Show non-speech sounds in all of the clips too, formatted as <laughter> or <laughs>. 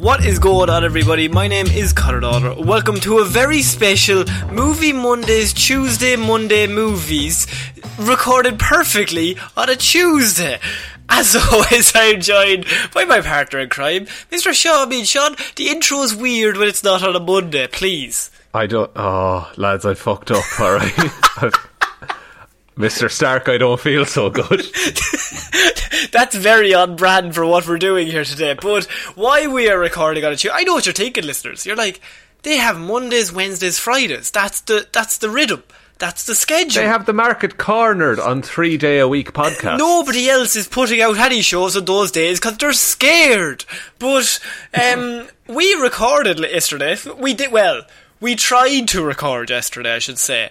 What is going on, everybody? My name is Conor Daughter. Welcome to a very special Movie Mondays Tuesday Monday movies recorded perfectly on a Tuesday. As <laughs> always, I'm joined by my partner in crime, Mr. Sean. I mean, Sean, the intro is weird when it's not on a Monday. Please. I don't. Oh, lads, I fucked up. All right, <laughs> Mr. Stark, I don't feel so good. <laughs> That's very on brand for what we're doing here today. But why we are recording on a Tuesday, I know what you're thinking, listeners. You're like, they have Mondays, Wednesdays, Fridays. That's the that's the rhythm. That's the schedule. They have the market cornered on three day a week podcasts. Nobody else is putting out any shows on those days because they're scared. But um, <laughs> we recorded yesterday. We did well. We tried to record yesterday, I should say.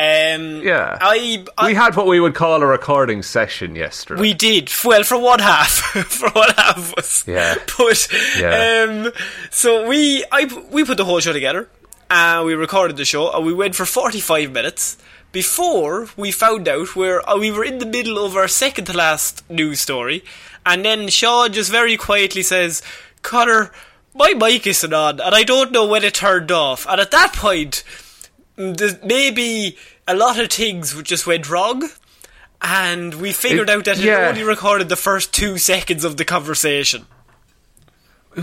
Um, Yeah. I, I we had what we would call a recording session yesterday. we did well for one half. <laughs> for one half of us. Yeah. But Yeah. um, so we I we put the whole show together. and we recorded the show, and we went for forty five minutes before we found out where uh, we were in the middle of our second to last news story, and then Shaw just very quietly says, "Connor, my mic isn't on, and I don't know when it turned off." And at that point, maybe a lot of things just went wrong. And we figured It- out that it yeah. only recorded the first two seconds of the conversation.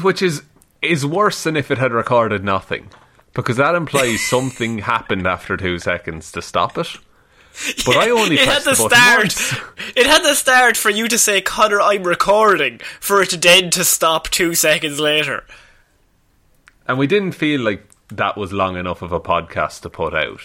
which is is worse than if it had recorded nothing, because that implies <laughs> something happened after two seconds to stop it. But I only it had to the start. once. It had to start for you to say, "Connor, I'm recording," for it then to stop two seconds later. and we didn't feel like that was long enough of a podcast to put out.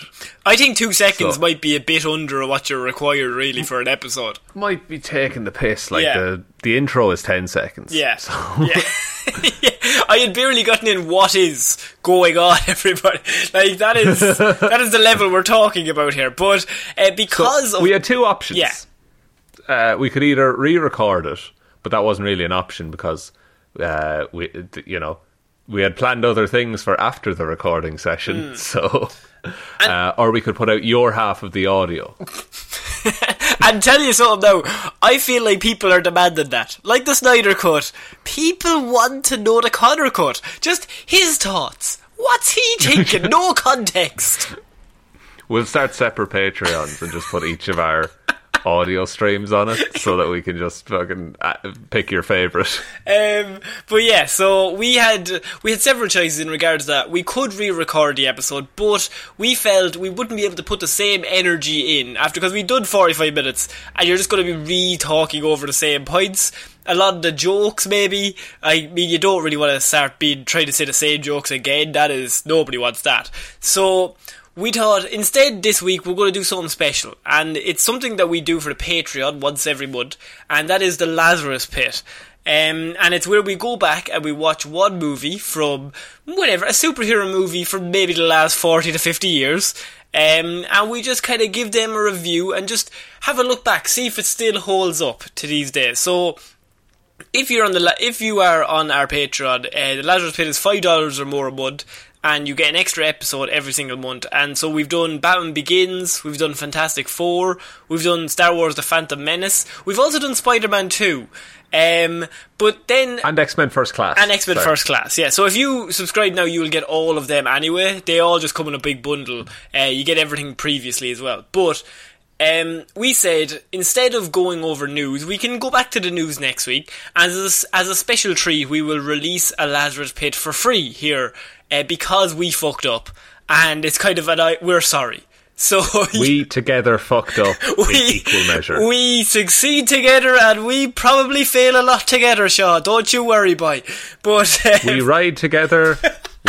I think two seconds So- might be a bit under what you're required really for an episode. Might be taking the piss. Like Yeah. the the intro is ten seconds. Yeah, So- <laughs> yeah. <laughs> <laughs> Yeah. I had barely gotten in what is going on, everybody. Like that is that is the level we're talking about here. But uh, So because of we had two options. Yeah. Uh, we could either re-record it, but that wasn't really an option because uh, we, you know, we had planned other things for after the recording session. Hmm. <laughs> So, uh, or we could put out your half of the audio. <laughs> And tell you something now, I feel like people are demanding that. Like the Snyder Cut. People want to know the Connor Cut. Just his thoughts. What's he <laughs> thinking? no context. We'll start separate Patreons and just put each of our audio streams on it so that we can just fucking uh, pick your favorite. Um, but yeah, so we had we had several choices in regards to that. We could re-record the episode, but we felt we wouldn't be able to put the same energy in after because we'd done forty five minutes, and you're just going to be re-talking over the same points. A lot of the jokes, maybe. I mean, you don't really want to start being trying to say the same jokes again. That is nobody wants that. So we thought instead this week we're going to do something special, and it's something that we do for the Patreon once every month, and that is the Lazarus Pit. Um, and it's where we go back and we watch one movie from whatever a superhero movie from maybe the last forty to fifty years, Um, and we just kind of give them a review and just have a look back, see if it still holds up to these days. So, if you're on the if you are on our Patreon, uh, the Lazarus Pit is five dollars or more a month, and you get an extra episode every single month. And so we've done Batman Begins, we've done Fantastic Four, we've done Star Wars: The Phantom Menace, we've also done Spider Man Two. Um, but then And X Men First Class. and X Men First Class, yeah. So if you subscribe now, you will get all of them anyway. They all just come in a big bundle. Uh, you get everything previously as well. But um, we said instead of going over news, we can go back to the news next week. As a, as a special treat, we will release a Lazarus Pit for free here uh, because we fucked up, and it's kind of an I- we're sorry. <laughs> So We together fucked up <laughs> in equal measure. we succeed together and we probably fail a lot together, Shaw. Don't you worry, boy. But um, <laughs> we ride together.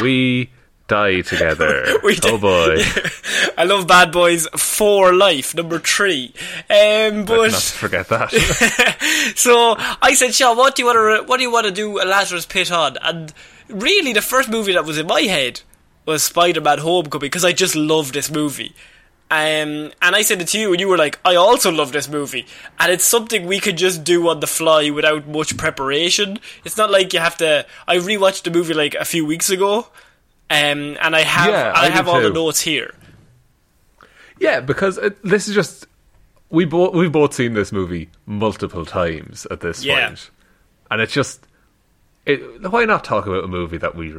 We die together. <laughs> Oh boy. <laughs> I love Bad Boys for life, number three. Um, Not but forget that. <laughs> so I said, Shaw, what do you want to what do you want to do a Lazarus Pit on? And really, the first movie that was in my head was Spider-Man: Homecoming because I just love this movie. Um, and I said it to you, and you were like, "I also love this movie," and it's something we could just do on the fly without much preparation. It's not like you have to. I rewatched the movie like a few weeks ago, um, and I have Yeah, I, I have all the notes here. yeah, because it, this is just we both we've both seen this movie multiple times at this Yeah. point, and it's just it, why not talk about a movie that we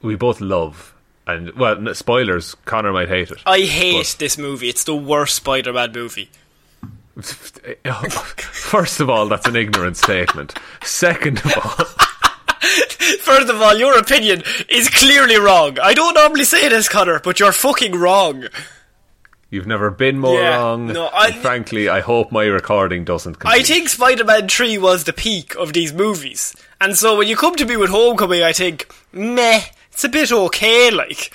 we both love and well, spoilers. Connor might hate it. I hate this movie. It's the worst Spider-Man movie. <laughs> First of all, that's an ignorant statement. Second of all, <laughs> <laughs> First of all, your opinion is clearly wrong. I don't normally say this, Connor, but you're fucking wrong. you've never been more Yeah, wrong. no, I- and frankly, I hope my recording doesn't. Complete. I think Spider-Man 3 was the peak of these movies. And so when you come to me with Homecoming, I think, meh, it's a bit okay, like.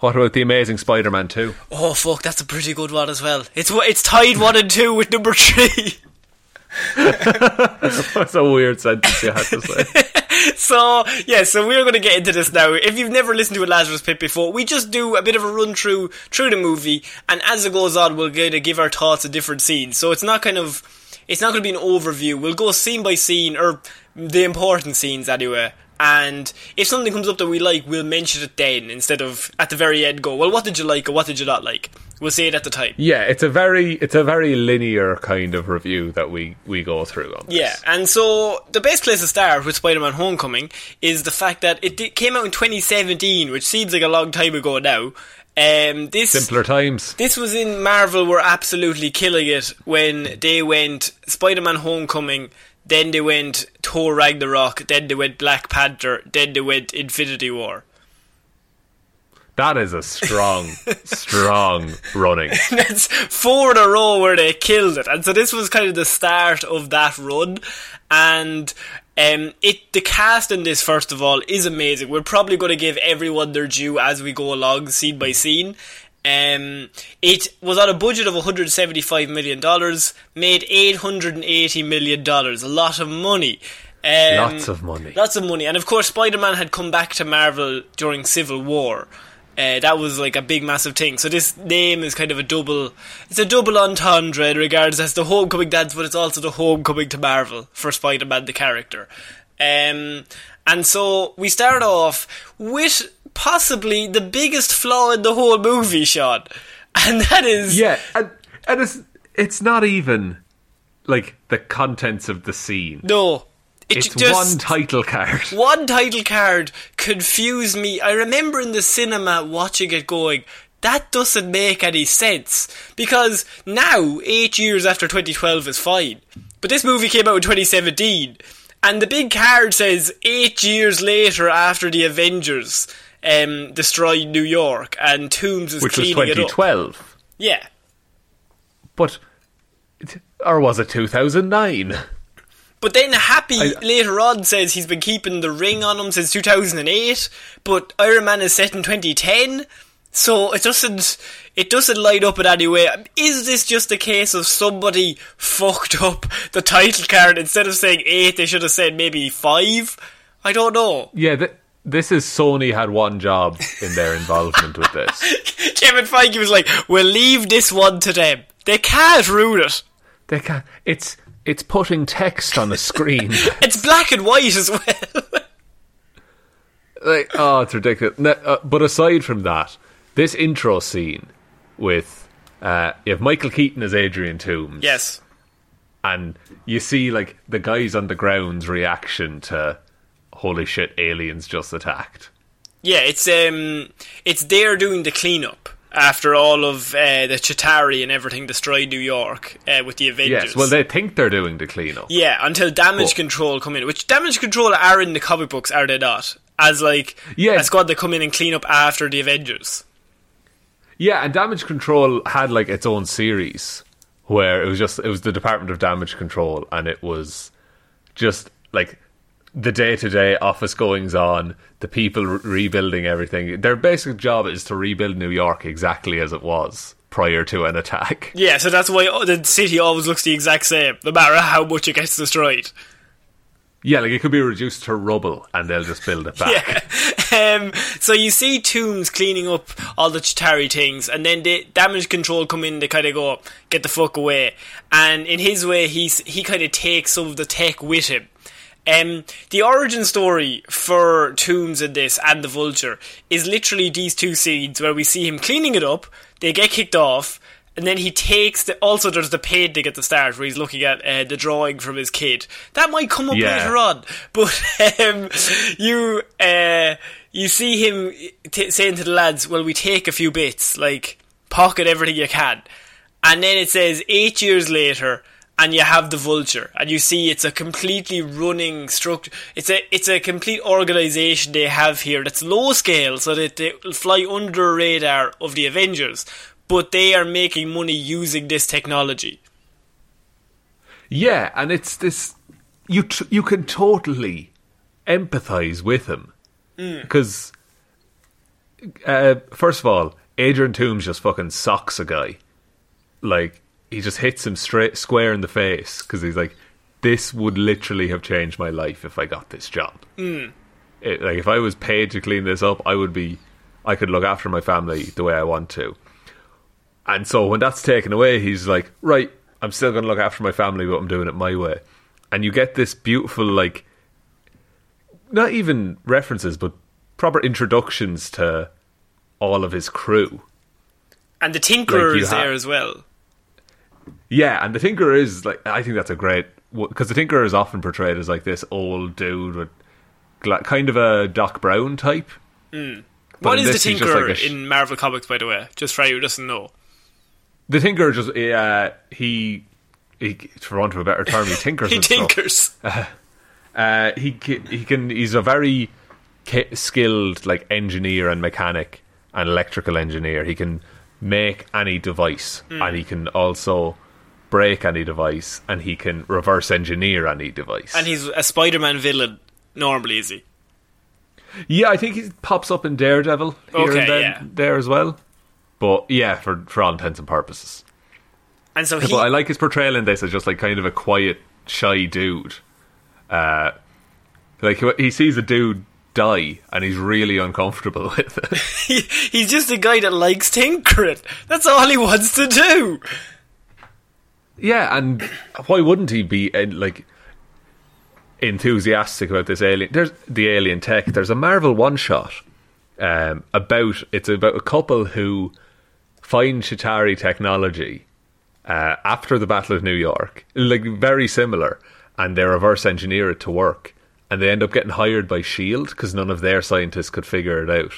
What about the Amazing Spider-Man two? Oh fuck, that's a pretty good one as well. It's it's tied one and two with number three. <laughs> That's a weird sentence you had to say. <laughs> <laughs> So yeah, so we're going to get into this now. If you've never listened to a Lazarus Pit before, we just do a bit of a run through through the movie, and as it goes on, we're going to give our thoughts on different scenes. So it's not kind of it's not going to be an overview. We'll go scene by scene or the important scenes anyway. And if something comes up that we like, we'll mention it then instead of at the very end go, well, what did you like or what did you not like? We'll say it at the time. Yeah, it's a very it's a very linear kind of review that we we go through on this. Yeah, and so the best place to start with Spider-Man: Homecoming is the fact that it di- came out in 2017, which seems like a long time ago now. Um, this Simpler times. this was in Marvel were absolutely killing it when they went Spider-Man: Homecoming, then they went Thor: Ragnarok, then they went Black Panther, then they went Infinity War. That is a strong, <laughs> strong running. <laughs> That's four in a row where they killed it, and so this was kind of the start of that run. And um, it the cast in this, first of all, is amazing. We're probably going to give everyone their due as we go along, scene by scene. Um, it was on a budget of 175 million dollars, made 880 million dollars, a lot of money. Um, Lots of money. Lots of money. And of course, Spider Man had come back to Marvel during Civil War. Uh, that was like a big, massive thing. So this name is kind of a double. It's a double entendre in regards as the homecoming dance, but it's also the homecoming to Marvel for Spider-Man the character. Um, and so we start off with possibly the biggest flaw in the whole movie, Sean, <laughs> and that is Yeah, and, and it's it's not even like the contents of the scene. no. It It's just, one title card. <laughs> one title card confused me. I remember in the cinema watching it going, that doesn't make any sense. Because now, eight years after 2012 is fine. But this movie came out in 2017. And the big card says, eight years later after the Avengers um, destroyed New York and Toomes is Which was cleaning it up. 2012. Yeah. But or was it 2009? But then Happy I- later on says he's been keeping the ring on him since 2008, but Iron Man is set in 2010, so it doesn't it doesn't line up in any way. Is this just a case of somebody fucked up the title card instead of saying eight, they should have said maybe five? I don't know. Yeah, th- this is Sony had one job in their involvement with this. <laughs> Kevin Feige was like, "We'll leave this one to them. They can't ruin it. They can't. It's it's putting text on the screen. <laughs> It's black and white as well." <laughs> like, oh, it's ridiculous. No, uh, but aside from that, this intro scene with uh, you have Michael Keaton as Adrian Toomes. yes. and you see like the guys on the ground's reaction to holy shit aliens just attacked Yeah, it's um, it's they're doing the cleanup after all of uh, the Chitauri and everything destroyed New York uh, with the Avengers. yes well they think they're doing the cleanup yeah, until Damage But- Control come in, which Damage Control are in the comic books, are they not? As like Yeah. a squad that come in and clean up after the Avengers. yeah and damage control had like its own series where it was just it was the department of damage control and it was just like the day-to-day office goings on the people re- rebuilding everything their basic job is to rebuild new york exactly as it was prior to an attack <laughs> Yeah, so that's why the city always looks the exact same, no matter how much it gets destroyed. yeah like it could be reduced to rubble and they'll just build it back <laughs> Yeah. um, so you see Toomes cleaning up all the Chitauri things, and then the damage control come in. They kind of go, "Get the fuck away!" And in his way, he's he kind of takes some of the tech with him. Um, the origin story for Toomes in this and the Vulture is literally these two scenes where we see him cleaning it up. They get kicked off. And then he takes the. Also, there's the painting at the start where he's looking at uh, the drawing from his kid. That might come up Yeah. later on, <laughs> but um, you uh, you see him t- saying to the lads, "Well, we take a few bits, like pocket everything you can," and then it says eight years later. And you have the vulture, and you see it's a completely running structure. It's a it's a complete organization they have here that's low scale, so that they fly under the radar of the Avengers, but they are making money using this technology. Yeah, and it's this you t- you can totally empathize with him because uh, first of all, Adrian Toomes just fucking socks a guy. Like he just hits him straight square in the face because he's like, "This would literally have changed my life if I got this job." Hmm. It, like if I was paid to clean this up, I would be, I could look after my family the way I want to. And so when that's taken away, he's like, right, I'm still going to look after my family, but I'm doing it my way. And you get this beautiful, like, not even references, but proper introductions to all of his crew. And the Tinkerer Like is there as well. Yeah, and the Tinkerer is like, I think that's a great, because the Tinkerer is often portrayed as like this old dude with gla- kind of a Doc Brown type. But What is the this, just Tinkerer like sh- in Marvel Comics, by the way? Just for you who doesn't know. The Tinkerer just, uh, he, he, for want of a better term, he <laughs> tinkers He tinkers. <laughs> Uh, he he can he's a very skilled like engineer and mechanic and electrical engineer. He can make any device, Hmm. and he can also break any device, and he can reverse engineer any device. And he's a Spider-Man villain normally, is he? yeah, I think he pops up in Daredevil here Okay, and then yeah. there as well. But yeah, for for all intents and purposes. And so he, But I like his portrayal in this as just like kind of a quiet, shy dude. Uh, like he sees a dude die and he's really uncomfortable <laughs> with it. he, <laughs> he's just a guy that likes tinkering. That's all he wants to do. yeah, and why wouldn't he be like enthusiastic about this alien? There's the alien tech. There's a Marvel one shot um, about it's about a couple who find Chitauri technology uh, after the Battle of New York, like very similar, and they reverse engineer it to work, and they end up getting hired by Shield because none of their scientists could figure it out.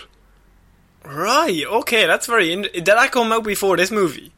Right. Okay, that's very. In- did that come out before this movie?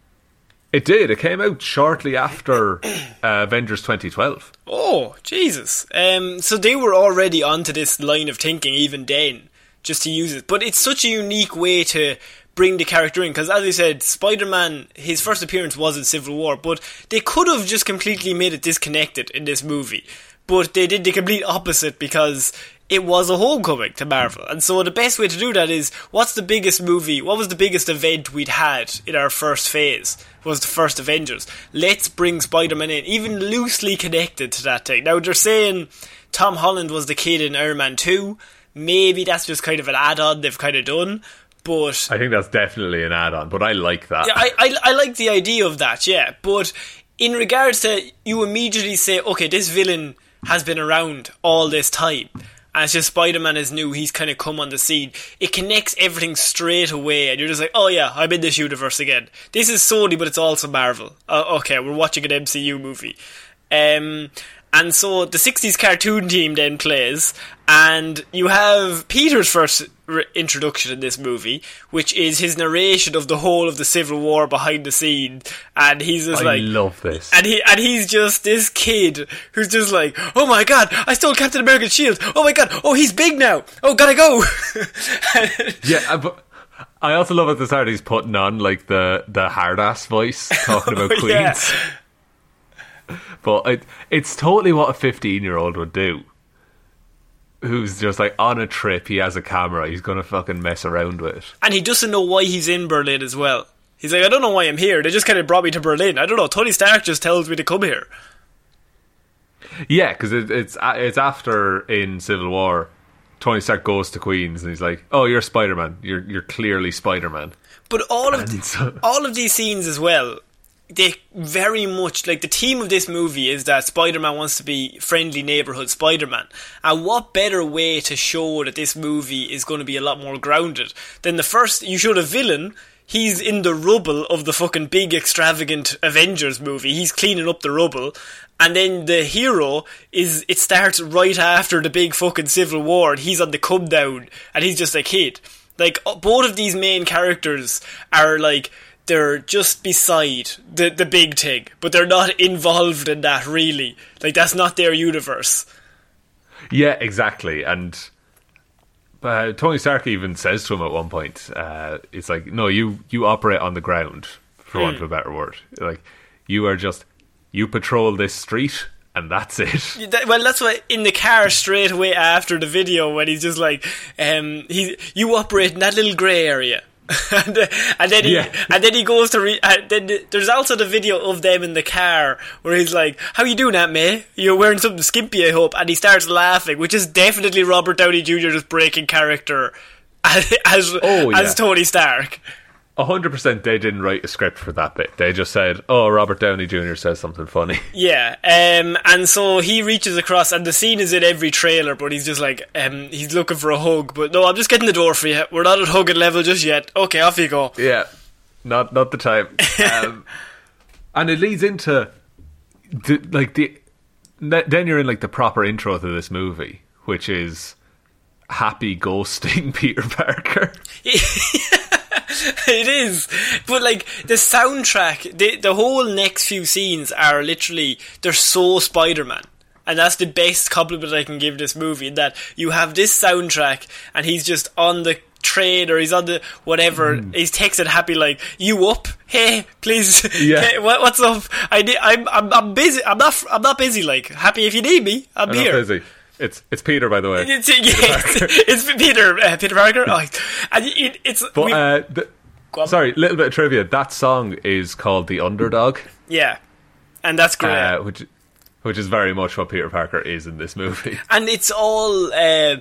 It did. It came out shortly after uh, Avengers 2012. Oh, Jesus. Um, so they were already onto this line of thinking even then, just to use it. But it's such a unique way to bring the character in, because as I said, Spider-Man, his first appearance was in Civil War, but they could have just completely made it disconnected in this movie. But they did the complete opposite because it was a homecoming to Marvel. And so the best way to do that is, what's the biggest movie, what was the biggest event we'd had in our first phase? Was the first Avengers. Let's bring Spider-Man in, even loosely connected to that thing. Now they're saying Tom Holland was the kid in Iron Man 2. maybe that's just kind of an add-on they've kind of done. But I think that's definitely an add-on, but I like that. yeah, I, I I like the idea of that, yeah. But in regards to you immediately say, okay, this villain has been around all this time. And it's just Spider Man is new, he's kind of come on the scene. It connects everything straight away, and you're just like, oh yeah, I'm in this universe again. This is Sony, but it's also Marvel. Uh, okay, we're watching an MCU movie. Um, and so the 60s cartoon team then plays, and you have Peter's first re- introduction in this movie, which is his narration of the whole of the Civil War behind the scenes, and he's just I like, love this. and he and he's just this kid who's just like, oh my god, I stole Captain America's shield. Oh my god, oh he's big now. Oh gotta go. <laughs> Yeah, uh, but I also love at the start he's putting on like the the hard ass voice talking <laughs> about Queens. Yeah. But it, it's totally what a fifteen year old would do. Who's just like on a trip, he has a camera, he's gonna fucking mess around with it. and he doesn't know why he's in Berlin as well. He's like, I don't know why I'm here. They just kind of brought me to Berlin. I don't know. Tony Stark just tells me to come here. Yeah, because it, it's it's after in Civil War, Tony Stark goes to Queens and he's like, "Oh, you're Spider Man. You're you're clearly Spider Man." But all of the, all of these scenes as well, they very much like the theme of this movie is that Spider-Man wants to be friendly neighborhood Spider-Man. And what better way to show that this movie is going to be a lot more grounded than the first? You showed a villain. He's in the rubble of the fucking big extravagant Avengers movie. He's cleaning up the rubble. And then the hero is, it starts right after the big fucking civil war and he's on the come down and he's just a kid. Like, both of these main characters are like, they're just beside the, the big thing, but they're not involved in that really. Like, that's not their universe. Yeah, exactly. And uh, Tony Stark even says to him at one point, uh, "It's like, no, you you operate on the ground, for want of a better word. Like, you are just you patrol this street, and that's it." That- well, that's why in the car straight away after the video when he's just like, um, he you operate in that little grey area. <laughs> and, uh, and then he Yeah. and then he goes to re- and then there's also the video of them in the car where he's like, "How you doing, Aunt May? You're wearing something skimpy, I hope." And he starts laughing, which is definitely Robert Downey Jr. just breaking character as <laughs> as, Oh, yeah. as Tony Stark. A hundred percent, they didn't write a script for that bit. They just said, "Oh, Robert Downey Jr. says something funny." <laughs> Yeah, um, and so he reaches across, and the scene is in every trailer, but he's just like, um, he's looking for a hug, but no, I'm just getting the door for you. We're not at hugging level just yet. Okay, off you go. Yeah, not not the time. <laughs> Um, and it leads into the, like the then you're in like the proper intro to this movie, which is happy ghosting <laughs> Peter Parker. <laughs> it is, but like the soundtrack, the the whole next few scenes are literally they're so Spider Man. And that's the best compliment I can give this movie. In that you have this soundtrack, and he's just on the train or he's on the whatever. Mm. He's texting happy like, "You up? Hey, please. <laughs> Yeah. Hey, what, what's up? I need, I'm, I'm I'm busy. I'm not I'm not busy. Like happy if you need me. I'm, I'm here." It's it's Peter, by the way. It's, yeah, it's, <laughs> it's Peter uh, Peter Parker. Oh, and it, it's But we- uh, the, sorry, little bit of trivia. That song is called "The Underdog," yeah, and that's great. uh, which which is very much what Peter Parker is in this movie. <laughs> and it's all uh,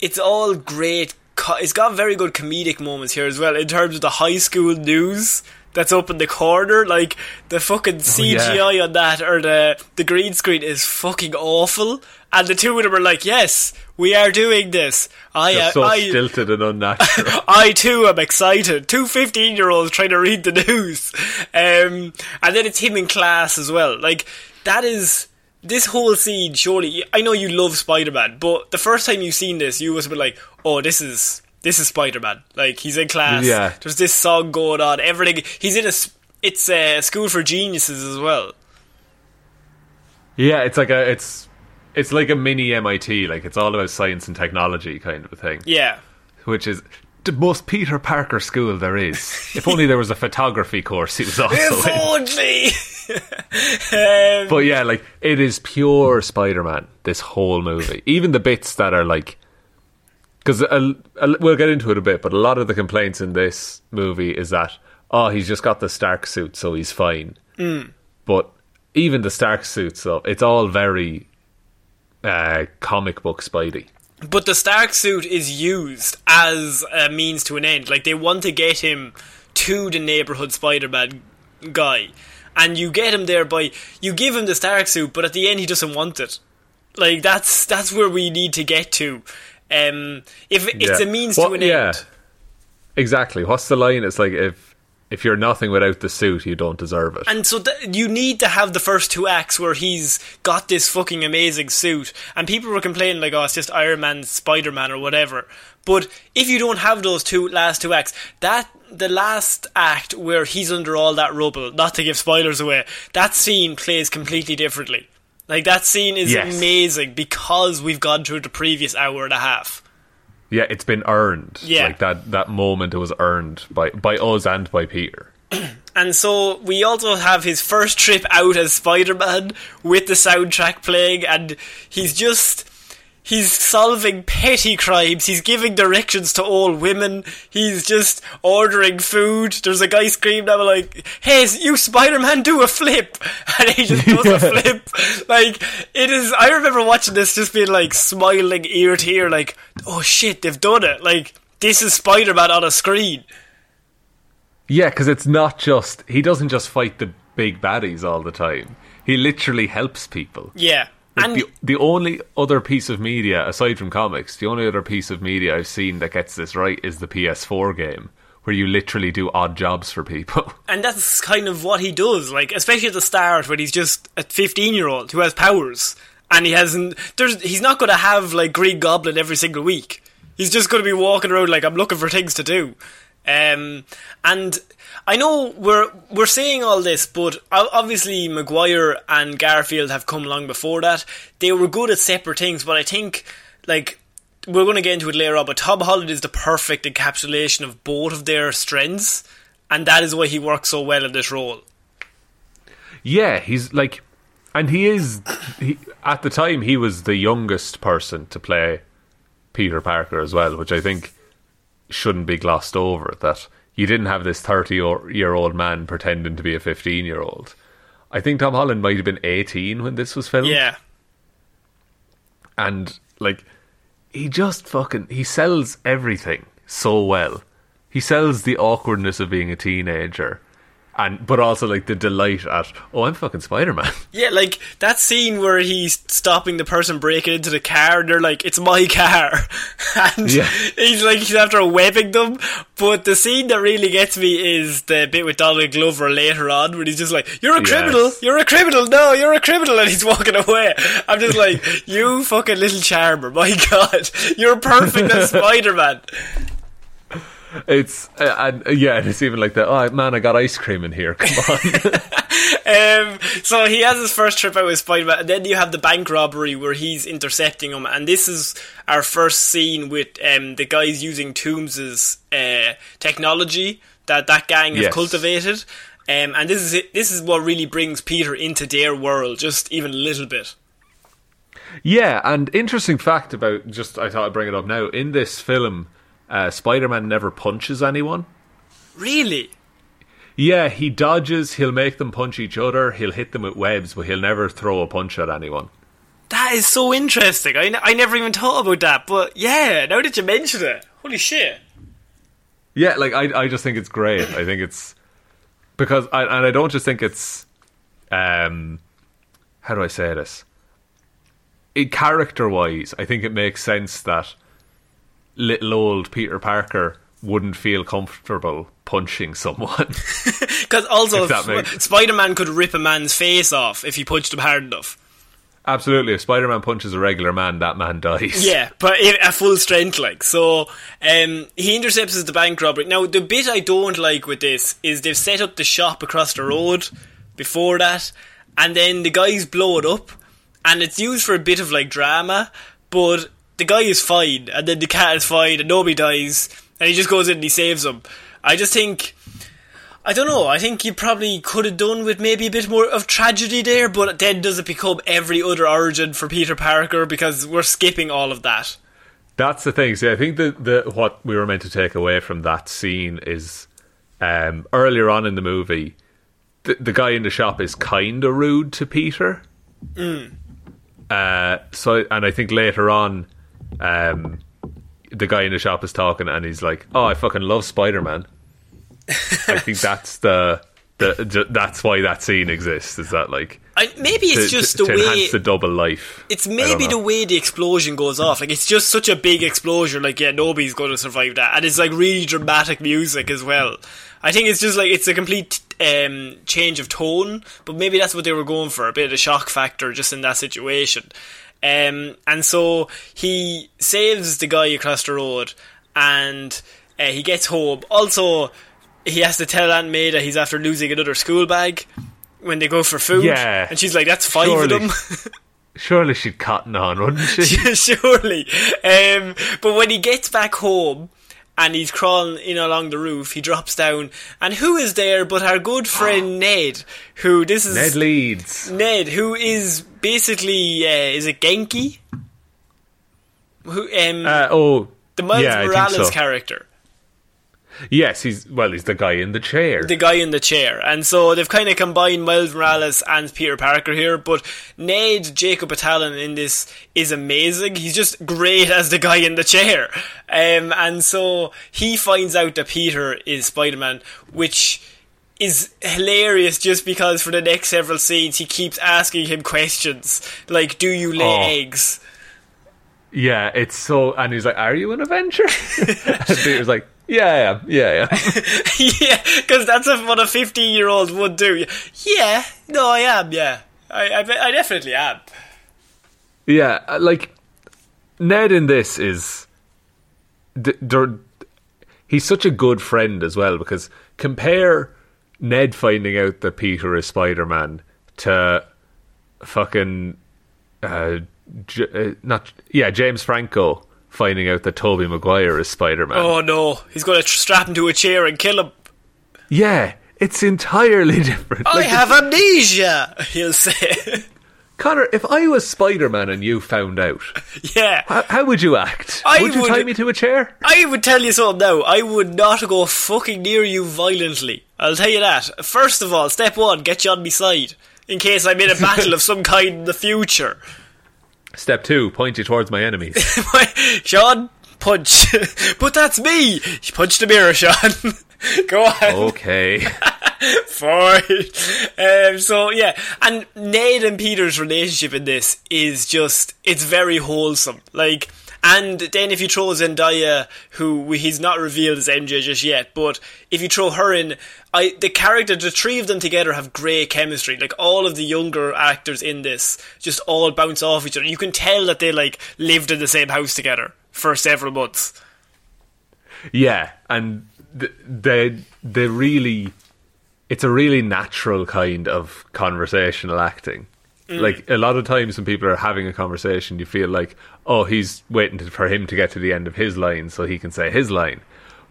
it's all great. Co- it's got very good comedic moments here as well in terms of the high school news that's up in the corner. Like the fucking CGI on that or the the green screen is fucking awful. And the two of them are like, "Yes, we are doing this." I, Just uh, so I, stilted and unnatural. <laughs> I too am excited. Two 15 year olds trying to read the news. Um, and then it's him in class as well. Like, that is. This whole scene, surely. I know you love Spider Man, but the first time you've seen this, you must have been like, oh, this is. This is Spider Man. Like, he's in class. Yeah. There's this song going on. Everything. He's in a. It's a school for geniuses as well. yeah, it's like a it's it's like a mini MIT. Like it's all about science and technology kind of a thing. Yeah. which is the most Peter Parker school there is. if only there was a photography course he was also If only! um, But yeah, like it is pure Spider-Man. This whole movie, even the bits that are like, because we'll get into it a bit, but a lot of the complaints in this movie is that oh, he's just got the Stark suit, so he's fine. But even the Stark suit, so it's all very uh, comic book Spidey. but the Stark suit is used as a means to an end. Like they want to get him to the neighborhood Spider-Man guy, and you get him there by you give him the Stark suit, but at the end he doesn't want it. Like that's that's where we need to get to. Um, if it's Yeah. a means What- to an yeah. end, Exactly. What's the line? It's like if if you're nothing without the suit, you don't deserve it. And so th- you need to have the first two acts where he's got this fucking amazing suit, and people were complaining like, "Oh, it's just Iron Man, Spider Man, or whatever." But if you don't have those two last two acts, that the last act where he's under all that rubble, not to give spoilers away, that scene plays completely differently. Like that scene is Yes. amazing because we've gone through the previous hour and a half. yeah, it's been earned. Yeah. like that that moment it was earned by by us and by Peter. <clears throat> And so we also have his first trip out as Spider-Man with the soundtrack playing, and he's just he's solving petty crimes. He's giving directions to all women. He's just ordering food. There's a guy screaming at him like, "Hey, you Spider-Man, do a flip!" <laughs> And he just does a flip. Like it is. I remember watching this, just being like smiling ear to ear, like, "Oh shit, they've done it!" Like this is Spider-Man on a screen. Yeah, because it's not just he doesn't just fight the big baddies all the time. He literally helps people. Yeah. And the the only other piece of media aside from comics, the only other piece of media I've seen that gets this right is the PS4 game, where you literally do odd jobs for people. <laughs> And that's kind of what he does, like especially at the start when he's just a fifteen-year-old who has powers, and he hasn't. There's he's not going to have like Green Goblin every single week. He's just going to be walking around like I'm looking for things to do. Um, and I know we're we're saying all this, but obviously Maguire and Garfield have come along before that. They were good at separate things, but I think like we're going to get into it later on. But Tom Holland is the perfect encapsulation of both of their strengths, and that is why he works so well in this role. yeah, he's like, and he is he, at the time he was the youngest person to play Peter Parker as well, which I think shouldn't be glossed over. That you didn't have this thirty-year-old man pretending to be a fifteen-year-old. I think Tom Holland might have been eighteen when this was filmed. Yeah, and like he just fucking he sells everything so well. He sells the awkwardness of being a teenager, and but also like the delight at oh I'm fucking Spider Man. <laughs> yeah, like that scene where he's stopping the person breaking into the car, and they're like, "It's my car," <laughs> and Yeah. he's like, he's after webbing them. But the scene that really gets me is the bit with Donald Glover later on, where he's just like, "You're a Yes. criminal, you're a criminal, no, you're a criminal," and he's walking away. I'm just like, "You fucking little charmer, my <laughs> god, you're perfect as Spider Man." It's uh, and uh, yeah, and it's even like that. Oh man, I got ice cream in here. Come on. <laughs> Um, so he has his first trip out with Spider-Man, and then you have the bank robbery where he's intercepting him, and this is our first scene with um, the guys using Toomes's uh, technology that that gang has Yes. cultivated. Um, and this is it, this is what really brings Peter into their world, just even a little bit. yeah, and interesting fact about just I thought I'd bring it up now. In this film, uh, Spider Man never punches anyone. Really? Yeah, he dodges. He'll make them punch each other. He'll hit them with webs, but he'll never throw a punch at anyone. That is so interesting. I, n- I never even thought about that, but yeah, now that you mention it, holy shit. Yeah, like I, I just think it's great. I think it's because, I, and I don't just think it's, um, how do I say this? It character wise, I think it makes sense that little old Peter Parker wouldn't feel comfortable punching someone. <laughs> Because also, <laughs> makes- Spider-Man could rip a man's face off if he punched him hard enough. Absolutely, if Spider Man punches a regular man, that man dies. Yeah, but at full strength, like so. Um, he intercepts the bank robbery. Now, the bit I don't like with this is they've set up the shop across the road before that, and then the guys blow it up, and it's used for a bit of like drama. But the guy is fine, and then the cat is fine, and nobody dies, and he just goes in and he saves them. I just think. I don't know. I think you probably could have done with maybe a bit more of tragedy there, but then does it become every other origin for Peter Parker because we're skipping all of that? That's the thing. See, I think that the what we were meant to take away from that scene is um, earlier on in the movie, the, the guy in the shop is kind of rude to Peter. Uh, so, and I think later on, um, the guy in the shop is talking, and he's like, "Oh, I fucking love Spider Man." I think that's the, the the that's why that scene exists. Is that like I, maybe it's to, just to, the to way enhance the double life? It's maybe the way the explosion goes off. Like it's just such a big explosion. Like yeah, nobody's going to survive that, and it's like really dramatic music as well. I think it's just like it's a complete um, change of tone, but maybe that's what they were going for—a bit of a shock factor just in that situation. Um, and so he saves the guy across the road, and uh, he gets home. Also, he has to tell Aunt May that he's after losing another school bag when they go for food. Yeah. and she's like, "That's five Surely. of them." <laughs> Surely she'd cotton on, wouldn't she? <laughs> Surely. Um, but when he gets back home and he's crawling in along the roof, he drops down, and who is there but our good friend Ned, who this is Ned Leeds. Ned, who is basically uh, is it Ganke? Who um Uh, oh, the Miles yeah, Morales so. character. Yes, he's well. He's the guy in the chair. the guy in the chair. And so they've kind of combined Miles Morales and Peter Parker here, but Ned Jacob Batalon in this is amazing. He's just great as the guy in the chair. Um, and so he finds out that Peter is Spider-Man, which is hilarious just because for the next several scenes he keeps asking him questions like, do you lay Oh. eggs? yeah, it's so. And he's like, "Are you an Avenger?" <laughs> and Peter's like, "Yeah. Yeah, I yeah, because <laughs> <laughs> that's what a 15 year old would do. Yeah, no, I am, yeah. I, I, I definitely am. Yeah, uh, like Ned in this is d- they're- he's such a good friend as well because compare Ned finding out that Peter is Spider Man to fucking uh, J- uh, not yeah James Franco finding out that Tobey Maguire is Spider Man. Oh no, he's going to strap him to a chair and kill him. Yeah, it's entirely <laughs> different. I Like, have amnesia, he'll say. <laughs> Connor, if I was Spider Man and you found out, yeah. how, how would you act? I would you would- tie me to a chair? I would tell you something now. I would not go fucking near you violently. I'll tell you that. First of all, step one, get you on my side. In case I'm in a battle of some kind in the future. Step two: point you towards my enemies. <laughs> Sean, punch. <laughs> but that's me. Punch the mirror, Sean. <laughs> Go on. okay. Fine. Um, so yeah, and Ned and Peter's relationship in this is just it's very wholesome. Like, and then if you throw Zendaya, who he's not revealed as MJ just yet, but if you throw her in, I the character, the three of them together have great chemistry. Like all of the younger actors in this just all bounce off each other. You can tell that they like lived in the same house together for several months. Yeah, and they they really, it's a really natural kind of conversational acting. Mm. Like a lot of times when people are having a conversation, you feel like, oh, he's waiting to, for him to get to the end of his line so he can say his line.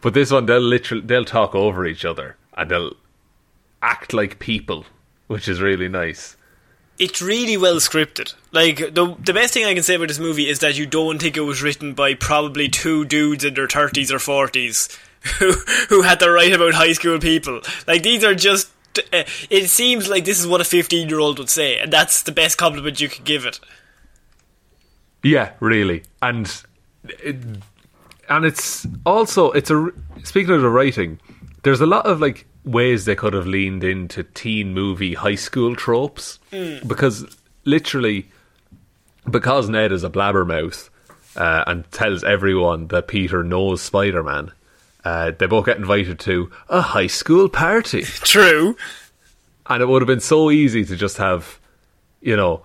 But this one, they'll literally they'll talk over each other and they'll act like people, which is really nice. it's really well scripted. Like the the best thing I can say about this movie is that you don't think it was written by probably two dudes in their thirties or forties who who had to write about high school people. Like these are just. Uh, it seems like this is what a fifteen-year-old would say, and that's the best compliment you could give it. Yeah, really, and it, and it's also it's a speaking of the writing. There's a lot of like ways they could have leaned into teen movie high school tropes because literally because Ned is a blabbermouth uh, and tells everyone that Peter knows Spider Man. Uh, they both get invited to a high school party. <laughs> True. And it would have been so easy to just have, you know,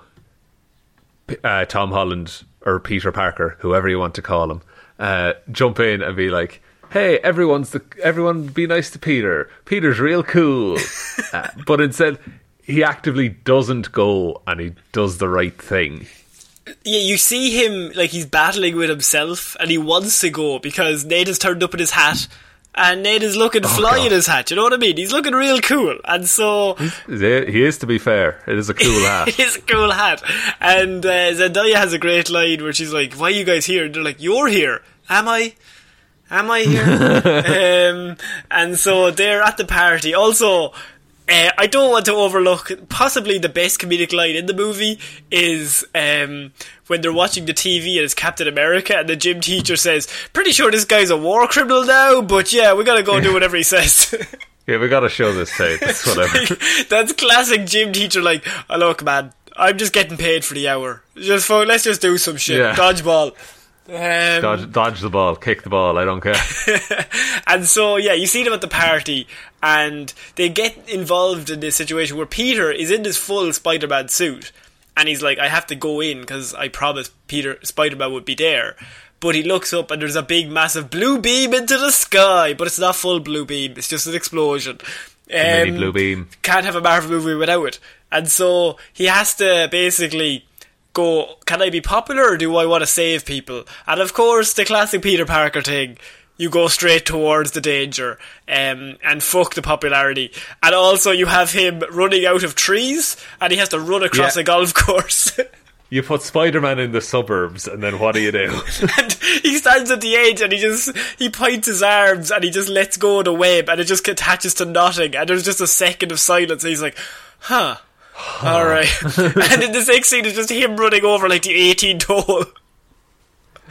uh, Tom Holland or Peter Parker, whoever you want to call him, uh, jump in and be like, "Hey, everyone's the everyone, be nice to Peter. Peter's real cool." <laughs> uh, but instead, he actively doesn't go and he does the right thing. Yeah, you see him like he's battling with himself, and he wants to go because Ned has turned up in his hat, and Ned is looking fly in his hat. You know what I mean? He's looking real cool, and so He is, to be fair, it is a cool <laughs> hat. it is a cool hat. And uh, Zendaya has a great line where she's like, "Why are you guys here?" And they're like, "You're here." Am I? Am I here? <laughs> um, and so they're at the party. Also, Uh, I don't want to overlook possibly the best comedic line in the movie is um, when they're watching the TV and it's Captain America and the gym teacher says, "Pretty sure this guy's a war criminal now, but yeah, we gotta go and do whatever he says." <laughs> Yeah, we gotta show this tape. It's <laughs> whatever. That's classic gym teacher. Like, oh, look, man, I'm just getting paid for the hour. Just fo- let's just do some shit. Yeah. Dodgeball. Um, dodge, dodge the ball, kick the ball. I don't care. <laughs> and so yeah, you see them at the party, and they get involved in this situation where Peter is in this full Spider-Man suit, and he's like, "I have to go in because I promised Peter Spider-Man would be there." But he looks up and there's a big, massive blue beam into the sky, but it's not full blue beam; it's just an explosion. Um, blue beam. can't have a Marvel movie without it. And so he has to basically go, can I be popular or do I want to save people? And of course, the classic Peter Parker thing. You go straight towards the danger um, and fuck the popularity. And also, you have him running out of trees and he has to run across Yeah. a golf course. <laughs> You put Spider-Man in the suburbs, and then what do you do? <laughs> and he stands at the edge and he just he points his arms and he just lets go of the web and it just attaches to nothing and there's just a second of silence and he's like huh alright <laughs> and then the next scene is just him running over like the 18 hole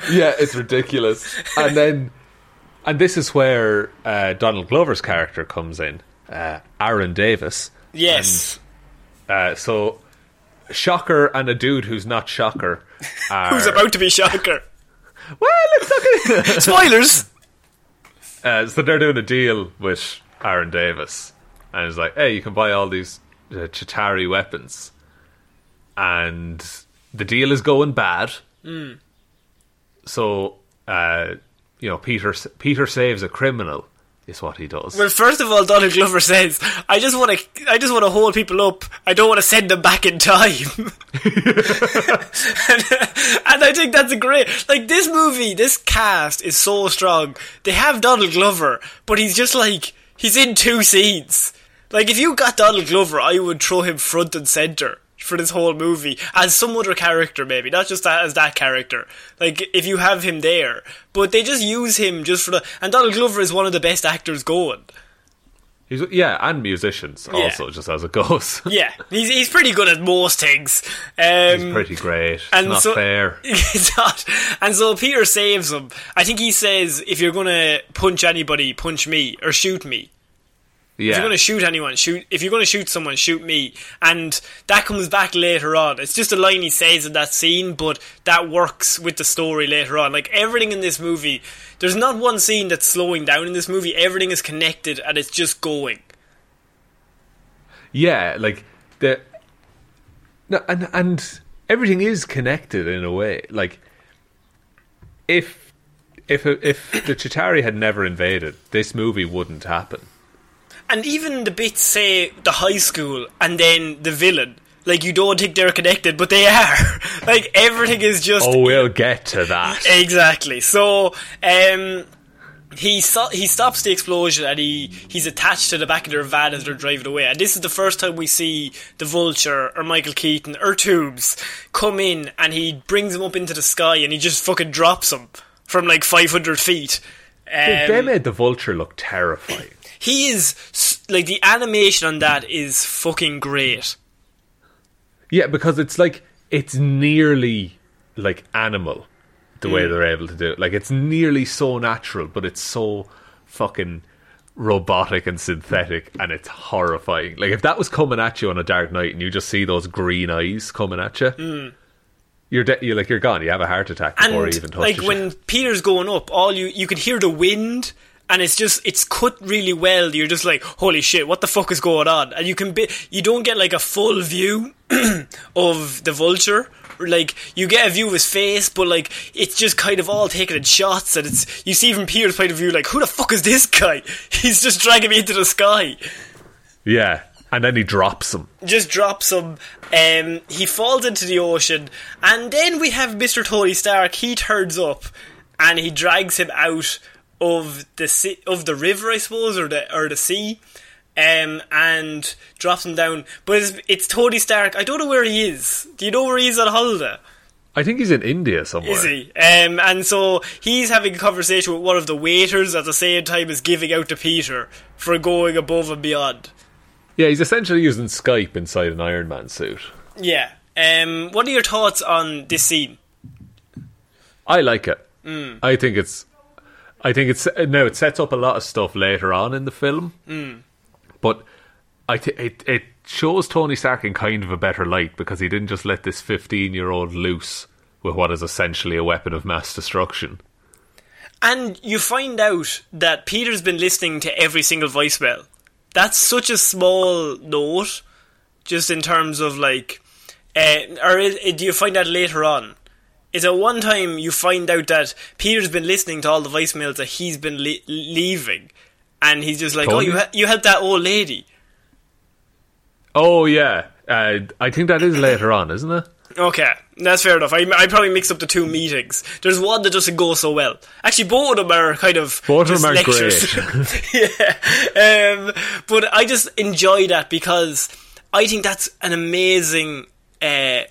yeah, it's ridiculous. And then, and this is where uh, Donald Glover's character comes in, uh, Aaron Davis. yes Uh, so, Shocker and a dude who's not Shocker. <laughs> Are, who's about to be shocker <laughs> Well, let's not get into spoilers Uh, so they're doing a deal with Aaron Davis, and it's like, hey, you can buy all these uh, Chitauri weapons, and the deal is going bad. So, uh, you know, Peter Peter saves a criminal, is what he does. well first of all Donald Glover says I just want to I just want to hold people up I don't want to send them back in time and, <laughs> and I think that's a great. Like this movie, this cast is so strong. They have Donald Glover, but he's just like he's in two scenes. Like if you got Donald Glover, I would throw him front and center for this whole movie as some other character, maybe not just that, as that character. Like if you have him there, but they just use him just for the. And Donald Glover is one of the best actors going. He's, yeah, and musicians also, just as it goes. <laughs> Yeah, he's he's pretty good at most things. Um, He's pretty great. It's not so, fair. <laughs> It's not. And so Peter saves him. I think he says, if you're going to punch anybody, punch me or shoot me. If you're going to shoot anyone, shoot. If you're going to shoot someone, shoot me. And that comes back later on. It's just a line he says in that scene, but that works with the story later on. Like everything in this movie, there's not one scene that's slowing down in this movie. Everything is connected and it's just going. Yeah, like the no, and and everything is connected in a way. Like if if if the Chitauri had never invaded, this movie wouldn't happen. And even the bits say the high school and then the villain. Like you don't think they're connected, but they are. <laughs> like everything is just Oh, we'll get to that. Exactly. So, um, he so- he stops the explosion and he he's attached to the back of their van as they're driving away. And this is the first time we see the Vulture or Michael Keaton or Toomes come in and he brings him up into the sky and he just fucking drops him from like 500 feet. Um, they made the vulture look terrifying. He is like the animation on that is fucking great. Yeah, because it's like it's nearly like animal the way mm. they're able to do it. Like it's nearly so natural, but it's so fucking robotic and synthetic, and it's horrifying. Like if that was coming at you on a dark night, and you just see those green eyes coming at you, mm. you're de- you're like you're gone. You have a heart attack before and he even touches like you. when Peter's going up, all you you can hear the wind, and it's just it's cut really well. You're just like, holy shit, what the fuck is going on? And you can be you don't get like a full view <clears throat> of the vulture. Like you get a view of his face, but like it's just kind of all taken in shots, and it's you see from Peter's point of view, like who the fuck is this guy? <laughs> He's just dragging me into the sky yeah, and then he drops him. just drops him. Um, he falls into the ocean, and then we have Mister Tony Stark. He turns up, and he drags him out of the sea, of the river, I suppose, or the or the sea, um, and drops him down. But it's, it's Tony Stark. I don't know where he is. Do you know where he is on holiday? I think he's in India somewhere. Is he? Um, and so he's having a conversation with one of the waiters at the same time as giving out to Peter for going above and beyond. Yeah, he's essentially using Skype inside an Iron Man suit. Yeah. Um, what are your thoughts on this scene? I like it. I think it's. I think it's uh, no. It sets up a lot of stuff later on in the film, hmm. but I th- it it shows Tony Stark in kind of a better light because he didn't just let this fifteen-year-old loose with what is essentially a weapon of mass destruction. And you find out that Peter's been listening to every single voicemail. That's such a small note, just in terms of like, uh, or i- do you find that later on? Is it one time you find out that Peter's been listening to all the voicemails that he's been le- leaving, and he's just like, "Oh, you ha- you helped that old lady." Oh yeah, uh, I think that is later on, isn't it? Okay, that's fair enough. I, I probably mixed up the two meetings. There's one that doesn't go so well. Actually, both of them are kind of Both of them are lectures. great. <laughs> <laughs> yeah, um, but I just enjoy that because I think that's an amazing uh,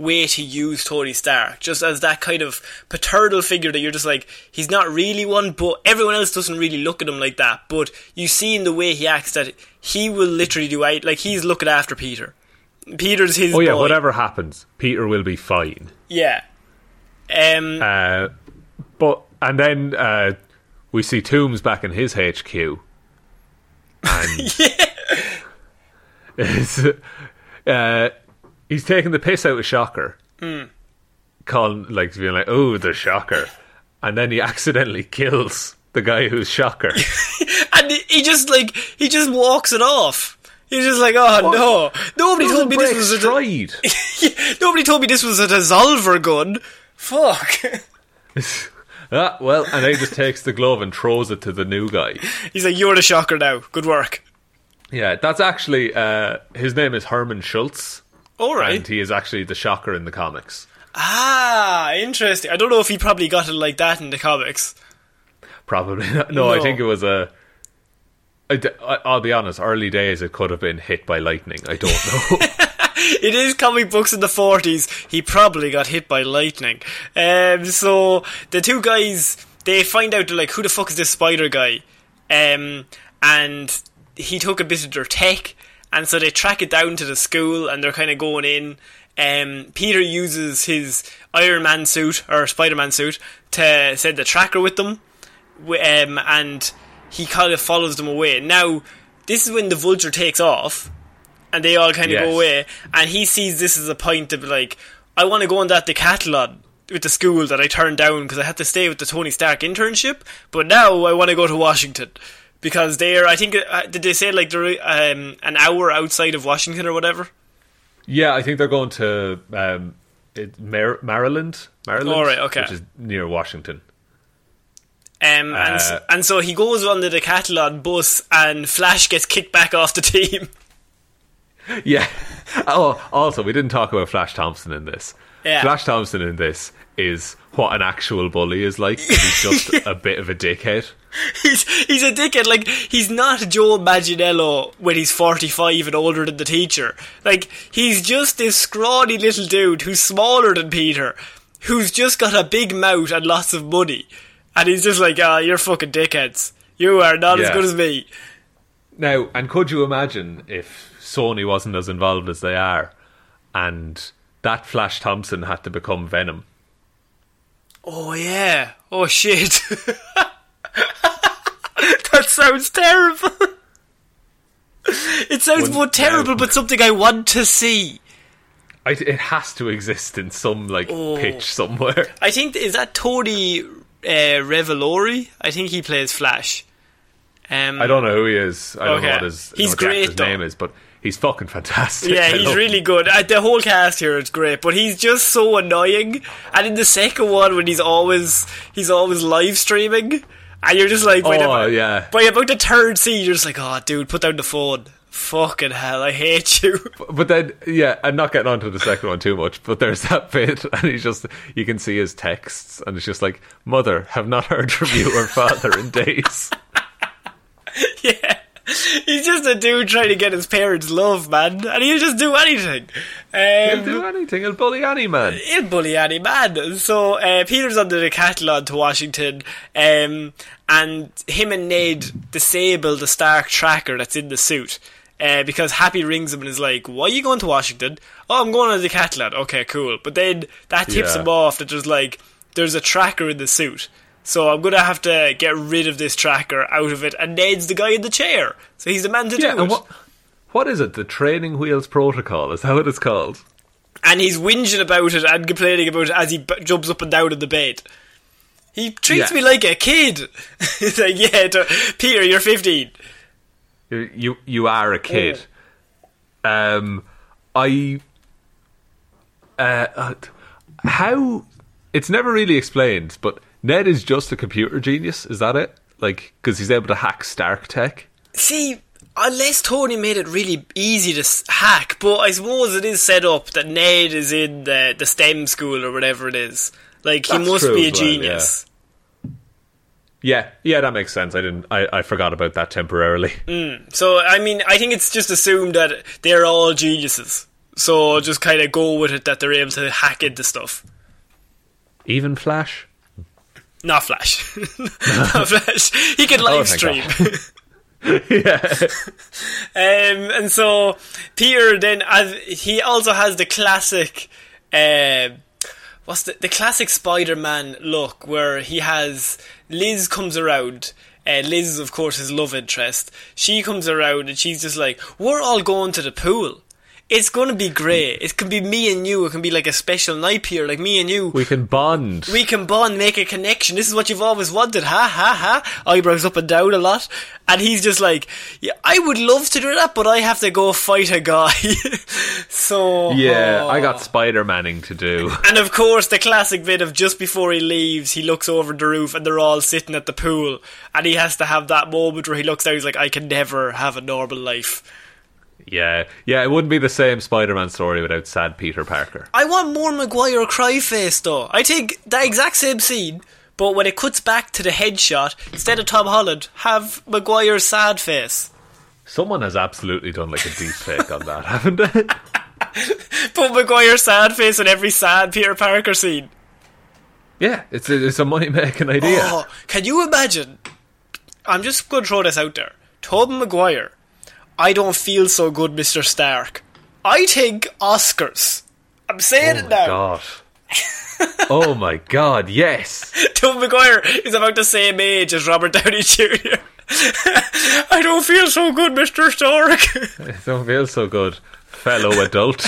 way to use Tony Stark, just as that kind of paternal figure that you're just like he's not really one, but everyone else doesn't really look at him like that. But you see in the way he acts that he will literally do it. Like he's looking after Peter. Peter's his. Oh yeah, boy. whatever happens, Peter will be fine. Yeah. Um, Uh, but and then uh, we see Toomes back in his HQ, and <laughs> <laughs> it's, uh, he's taking the piss out of Shocker, calling like being like, "Oh, the Shocker," and then he accidentally kills the guy who's Shocker. <laughs> and he- he just like he just walks it off. He's just like, oh no! Nobody told me this was a stride. <laughs> nobody told me this was a dissolver gun. Fuck. <laughs> ah, well, and he just takes the glove and throws it to the new guy. He's like, you're the shocker now. Good work. Yeah, that's actually uh, his name is Herman Schultz. All right. And he is actually the Shocker in the comics. Ah, interesting. I don't know if he probably got it like that in the comics. Probably not. No, I think it was a. I d- I- I'll be honest. Early days, it could have been hit by lightning. I don't know. <laughs> It is comic books in the 40s. He probably got hit by lightning. Um, so the two guys, they find out, they're like, who the fuck is this spider guy? Um, and he took a bit of their tech, and so they track it down to the school, and they're kind of going in. Um, Peter uses his Iron Man suit, or Spider Man suit, to send the tracker with them. Um, and he kind of follows them away. Now, this is when the vulture takes off, and they all kind of Yes. go away, and he sees this as a point to be like, I want to go on that decathlon with the school that I turned down because I had to stay with the Tony Stark internship, but now I want to go to Washington. Because they're, I think, uh, did they say like they're um, an hour outside of Washington or whatever? yeah, I think they're going to um, it, Mar- Maryland. Maryland. All right, okay. Which is near Washington. Um, and, Uh, and so he goes on the decathlon bus, and Flash gets kicked back off the <laughs> team. Yeah. <laughs> Oh, also, we didn't talk about Flash Thompson in this. Yeah. Flash Thompson in this is what an actual bully is like. He's just <laughs> a bit of a dickhead. he's he's a dickhead. Like he's not Joe Manganiello when he's forty five and older than the teacher. Like he's just this scrawny little dude who's smaller than Peter, who's just got a big mouth and lots of money, and he's just like, ah, you're fucking dickheads. You are not as good as me. Now, and could you imagine if Sony wasn't as involved as they are, and that Flash Thompson had to become Venom? Oh yeah. Oh shit. <laughs> that sounds terrible. it sounds Wouldn't terrible, but something I want to see. I, it has to exist in some like Oh. pitch somewhere. <laughs> I think is that Tony uh, Revolori. I think he plays Flash. Um, I don't know who he is. I don't know what his, He's what the great, though. name is, but he's fucking fantastic. Yeah, <laughs> I he's really him. good. Uh, the whole cast here is great, but he's just so annoying. And in the second one, when he's always he's always live streaming, and you're just like, by Oh, the, yeah. By about the third scene, you're just like, oh, dude, put down the phone. Fucking hell, I hate you. <laughs> But then, yeah, I'm not getting onto the second one too much, but there's that <laughs> bit, and he's just, you can see his texts, and it's just like, Mother, have not heard from you or father in days. yeah. <laughs> He's just a dude trying to get his parents' love, man, and he'll just do anything. He'll Um, do anything, he'll bully any man. he'll bully any man. So uh, Peter's on the decathlon to Washington, um, and him and Ned disable the Stark tracker that's in the suit. uh, because Happy rings him and is like, "Why are you going to Washington?" "Oh, I'm going to Decathlon." Okay, cool. But then that tips Yeah. him off that there's like there's a tracker in the suit. So I'm gonna have to get rid of this tracker out of it, and Ned's the guy in the chair, so he's the man to Yeah, do and it. what what is it? The training wheels protocol is how it's called? and he's whinging about it and complaining about it as he b- jumps up and down in the bed. He treats Yeah. me like a kid. <laughs> He's like, yeah, t- Peter, you're 15. You you, you are a kid. Um, I uh, uh, how it's never really explained, but Ned is just a computer genius. Is that it? Like because he's able to hack Stark Tech. See, unless Tony made it really easy to hack, but I suppose it is set up that Ned is in the, the STEM school or whatever it is. Like, he That's must true be a well, genius. Yeah, yeah, that makes sense. I didn't. I, I forgot about that temporarily. <laughs> Hmm, so, I mean, I think it's just assumed that they're all geniuses. So, just kind of go with it that they're able to hack into stuff. Even Flash. Not Flash. <laughs> Not Flash. He <laughs> Oh, live thank stream. <laughs> yeah, Um, and so Peter then as he also has the classic uh, what's the the classic Spider-Man look where he has Liz comes around uh, Liz is of course his love interest she comes around and she's just like we're all going to the pool it's gonna be great it can be me and you it can be like a special night here like me and you we can bond. we can bond, make a connection. This is what you've always wanted. Ha ha ha. Eyebrows up and down a lot. And he's just like, yeah, I would love to do that, but I have to go fight a guy. <laughs> so. yeah, I oh. got Spider Manning to do. And of course, the classic bit of just before he leaves, he looks over the roof and they're all sitting at the pool. And he has to have that moment where he looks down, he's like, I can never have a normal life. Yeah, yeah, it wouldn't be the same Spider Man story without sad Peter Parker. I want more Maguire cry face though. I take that exact same scene, but when it cuts back to the headshot, instead of Tom Holland, have Maguire's sad face. Someone has absolutely done like a deep fake on that, <laughs> haven't they? <laughs> Put Maguire's sad face in every sad Peter Parker scene. yeah, it's a, it's a money making idea. Oh, can you imagine? I'm just going to throw this out there. Tobey Maguire, I don't feel so good, Mr. Stark. I think Oscars. I'm saying Oh it my now. god. oh my god, yes. <laughs> Tom Maguire is about the same age as Robert Downey Jr. <laughs> I don't feel so good, Mr. Stark. <laughs> I don't feel so good, fellow adult.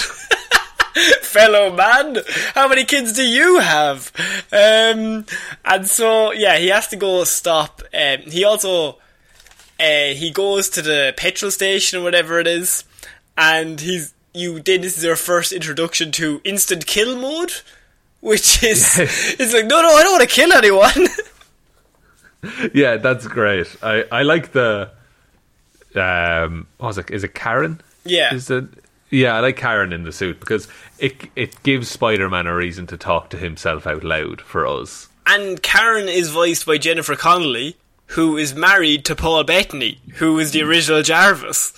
fellow man. How many kids do you have? Um, and so yeah, he has to go stop. Um, he also uh, he goes to the petrol station or whatever it is, and he's you. Then this is our first introduction to instant kill mode, which is <laughs> it's like no, no, I don't want to kill anyone. <laughs> yeah, that's great. I, I like the um what was it is it Karen? Yeah. Is it yeah, I like Karen in the suit because it it gives Spider Man a reason to talk to himself out loud for us. and Karen is voiced by Jennifer Connelly, who is married to Paul Bettany, who is the original Jarvis.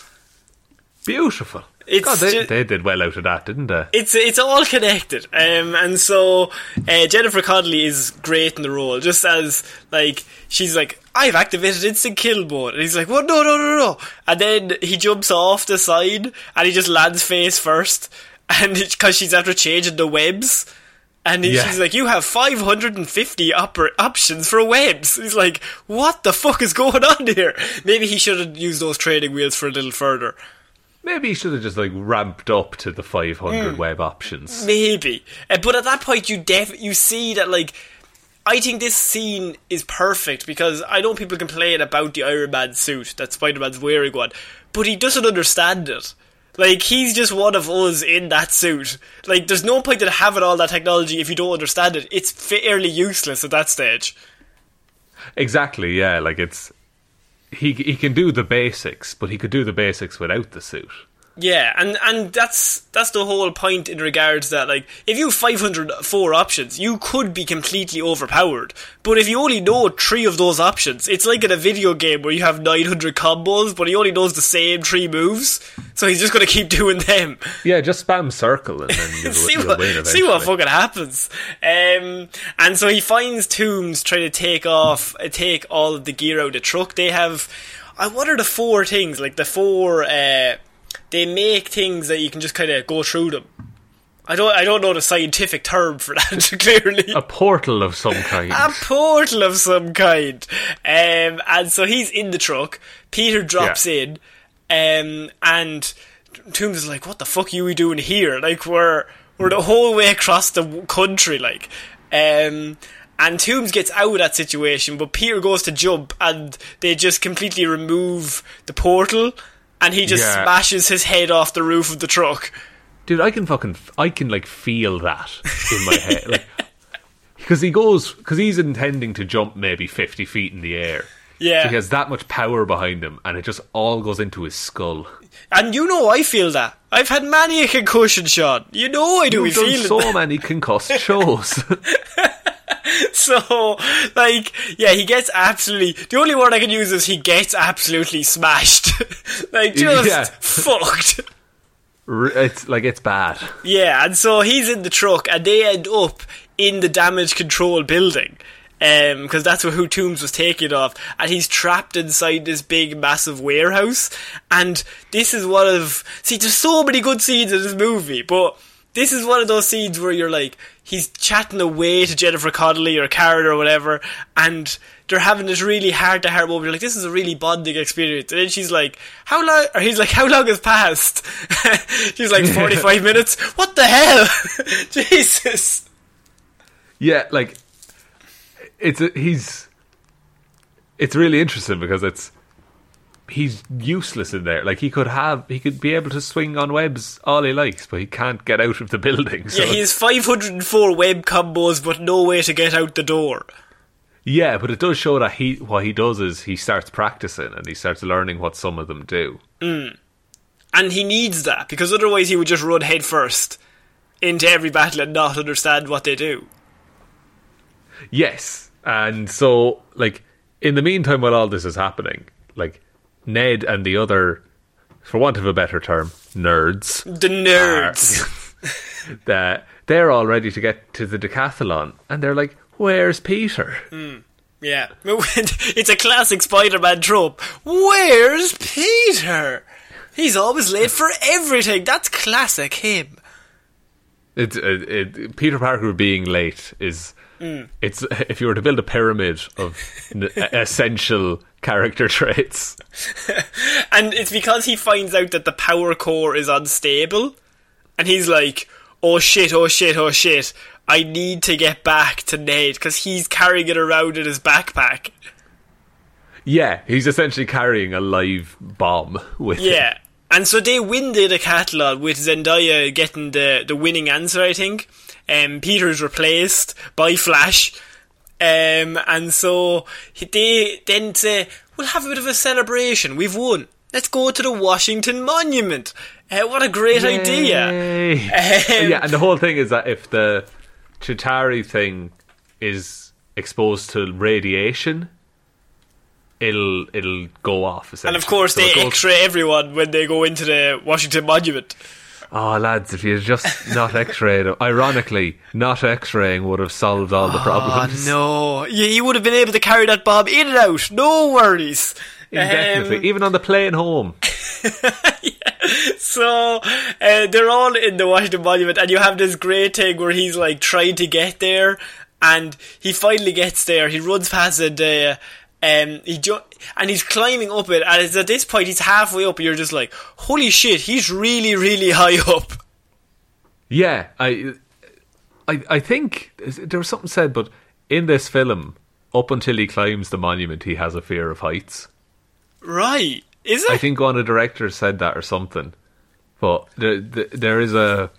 Beautiful. It's God, they, ju- they did well out of that, didn't they? it's it's all connected. Um, and so uh, Jennifer Connelly is great in the role, just as like she's like, I've activated instant kill mode, and he's like, what? No, no, no, no! And then he jumps off the side and he just lands face first, <laughs> and because she's after changing the webs. And Yeah. she's like, "You have 550 oper- options for webs." He's like, "What the fuck is going on here?" Maybe he should have used those training wheels for a little further. Maybe he should have just like ramped up to the 500 Hmm. web options. Maybe, uh, but at that point, you def you see that like. I think this scene is perfect because I know people complain about the Iron Man suit that Spider Man's wearing one, but he doesn't understand it. Like he's just one of us in that suit. Like there's no point in having all that technology if you don't understand it. It's fairly useless at that stage. Exactly, yeah. Like it's he he can do the basics, but he could do the basics without the suit. Yeah, and and that's that's the whole point in regards that like if you have 504 options, you could be completely overpowered. But if you only know three of those options, it's like in a video game where you have 900 combos, but he only knows the same three moves, so he's just going to keep <laughs> doing them. Yeah, just spam circle and then <laughs> you'll, see you'll what see what fucking happens. Um, and so he finds Toomes trying to take off, uh, take all of the gear out of the truck. They have, uh, what are the four things? Like the four, uh, they make things that you can just kind of go through them. I don't I don't know the scientific term for <laughs> that clearly. A portal of some kind. a portal of some kind. Um, and so he's in the truck. Peter drops Yeah. in, um, and Toomes is like, "What the fuck are we doing here? Like we're we're the whole way across the country, like." Um, and Toomes gets out of that situation, but Peter goes to jump, and they just completely remove the portal, and he just Yeah. smashes his head off the roof of the truck. Dude, I can fucking, I can like feel that in my head, like <laughs> because he goes, because he's intending to jump maybe fifty feet in the air. Yeah. So he has that much power behind him, and it just all goes into his skull. And you know I feel that. I've had many a concussion, Sean. You know I do You've done so many concussed <laughs> shows. <laughs> <laughs> So, like, yeah, he gets absolutely. The only word I can use is he gets absolutely smashed. <laughs> like, just Yeah. fucked. It's like it's bad. Yeah, and so he's in the truck, and they end up in the damage control building. Um, because that's where who Toomes was taken off, and he's trapped inside this big, massive warehouse. And this is one of see, there's so many good scenes in this movie, but this is one of those scenes where you're like, he's chatting away to Jennifer Connelly or Karen or whatever, and they're having this really hard to heart moment. You're like, this is a really bonding experience. And then she's like, how long, or he's like, how long has passed? <laughs> she's like, 45 <laughs> minutes? What the hell? <laughs> Jesus. Yeah, like it's a, he's. It's really interesting because it's he's useless in there. Like he could have, he could be able to swing on webs all he likes, but he can't get out of the building. <laughs> So Yeah, he has 504 web combos, but no way to get out the door. Yeah, but it does show that he what he does is he starts practicing and he starts learning what some of them do. Mm. And he needs that, because otherwise he would just run head first into every battle and not understand what they do. Yes, and so like in the meantime, while all this is happening, like Ned and the other, for want of a better term, nerds, The nerds. <laughs> that they're all ready to get to the decathlon, and they're like, "Where's Peter?" Hmm. yeah. <laughs> It's a classic Spider Man trope. Where's Peter? He's always late for everything. That's classic him. It's it, it, Peter Parker being late is. Hmm. It's if you were to build a pyramid of n- <laughs> essential character <laughs> traits. And it's because he finds out that the power core is unstable. And he's like, oh shit, oh shit, oh shit. I need to get back to Ned because he's carrying it around in his backpack. Yeah, he's essentially carrying a live bomb with him. Yeah. And so they win the decathlon with Zendaya getting the, the winning answer, I think. Um, Peter's replaced by Flash. Um, and so he- they then say, we'll have a bit of a celebration. We've won. Let's go to the Washington Monument. Uh, what a great idea. Um, yeah, and the whole thing is that if the Chitauri thing is exposed to radiation, it'll it'll go off. And of course, So they goes- x-ray everyone when they go into the Washington Monument. Oh, lads, if you just not <laughs> X-rayed, it- ironically, not X-raying would have solved all the problems. Oh, no. You, you would have been able to carry that bomb in and out. No worries. Indefinitely, Um, even on the plane home. <laughs> So uh, they're all in the Washington Monument, and you have this great thing where he's like trying to get there, and he finally gets there. He runs past it, uh, um, he ju- and he's climbing up it, and it's at this point he's halfway up, you're just like, "Holy shit, he's really, really <laughs> high up." Yeah, I, I, I think there was something said, but in this film, up until he climbs the monument, he has a fear of heights. Right? Is it? I think one of the directors said that or something. But there, there, there is a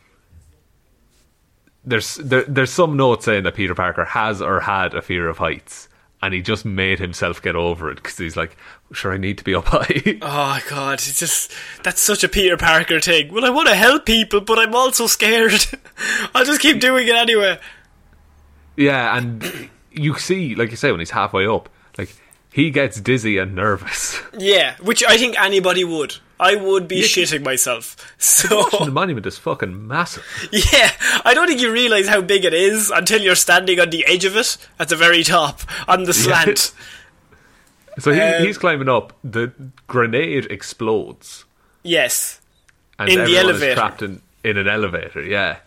there's there, there's some note saying that Peter Parker has or had a fear of heights, and he just made himself get over it because he's like, sure, I need to be up high. <laughs> Oh god, it's just that's such a Peter Parker thing. Well, I want to help people, but I'm also scared. <laughs> I'll just keep doing it anyway. yeah, and you see, like you say, when he's halfway up, like he gets dizzy and nervous. Yeah, which I think anybody would. I would be Yeah. shitting myself. So the monument is fucking massive. <laughs> yeah, I don't think you realise how big it is until you're standing on the edge of it at the very top on the slant. <laughs> So he, Um, he's climbing up. The grenade explodes. yes, and In the elevator. is trapped in, in an elevator. Yeah,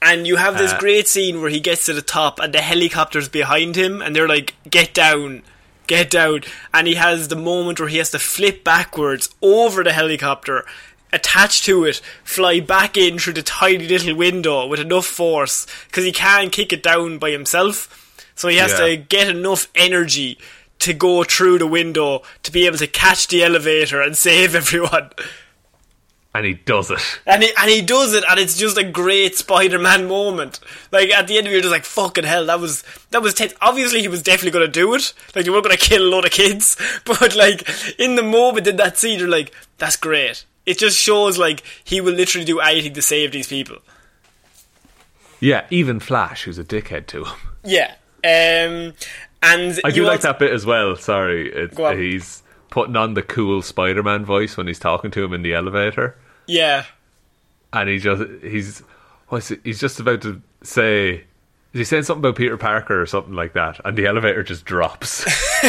And you have this Uh, great scene where he gets to the top and the helicopter's behind him and they're like, get down, get down. And he has the moment where he has to flip backwards over the helicopter, attached to it, fly back in through the tiny little window with enough force because he can't kick it down by himself. So he has Yeah. to get enough energy to go through the window to be able to catch the elevator and <laughs> save everyone. And he does it. And he, and he does it, and it's just a great Spider-Man moment. Like at the end of it, you're just like, "Fucking hell, that was that was tense." Obviously, he was definitely going to do it. Like, they weren't going to kill a lot of kids, <laughs> but like in the moment in that scene, you're like, "That's great." It just shows like he will literally do anything to save these people. Yeah, even Flash, who's a dickhead to him. Yeah, um, and I do like also- that bit as well. Sorry, it's, Go on. he's putting on the cool Spider-Man voice when he's talking to him in the elevator, Yeah, and he just he's what's it, he's just about to say. Is he saying something about Peter Parker or something like that? And the elevator just drops. <laughs>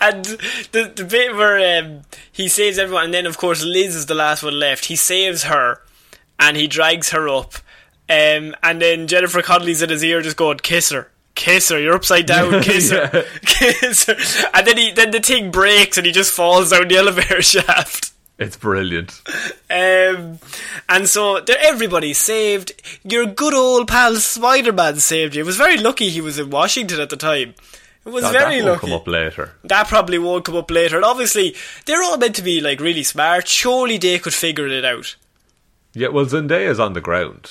and the the bit where um, he saves everyone, and then of course Liz is the last one left. He saves her, and he drags her up, um, and then Jennifer Connelly's in his ear, just going, "Kiss her." Kiss her, you're upside down, <laughs> kiss her, <laughs> kiss her. And then he, then the thing breaks and he just falls down the elevator shaft. It's brilliant. Um, and so they're- everybody's saved. Your good old pal Spider Man saved you. It was very lucky he was in Washington at the time. It was God, very that lucky. come up later. That probably won't come up later. And obviously, they're all meant to be like really smart. Surely they could figure it out. Yeah, well, Zendaya's on the ground.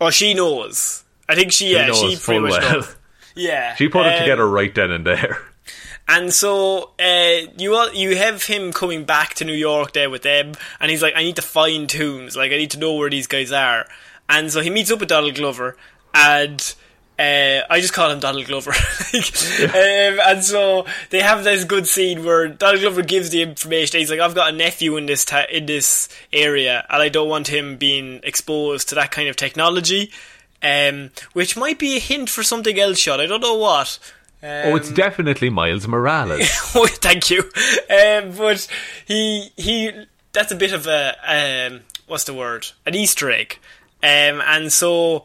Oh, she knows. I think she, yeah, knows she pretty much well. knows. Yeah, She put it um, together right then and there. And so uh, you all, you have him coming back to New York there with them, and he's like, I need to find Toomes. Like, I need to know where these guys are. And so he meets up with Donald Glover, and uh, I just call him Donald Glover. <laughs> like, um, and so they have this good scene where Donald Glover gives the information. He's like, I've got a nephew in this ta- in this area, and I don't want him being exposed to that kind of technology. Um, which might be a hint for something else, shot. I don't know what. Oh, it's definitely Miles Morales. <laughs> Oh, thank you. Um, but he he that's a bit of a um, what's the word? An Easter egg. Um, and so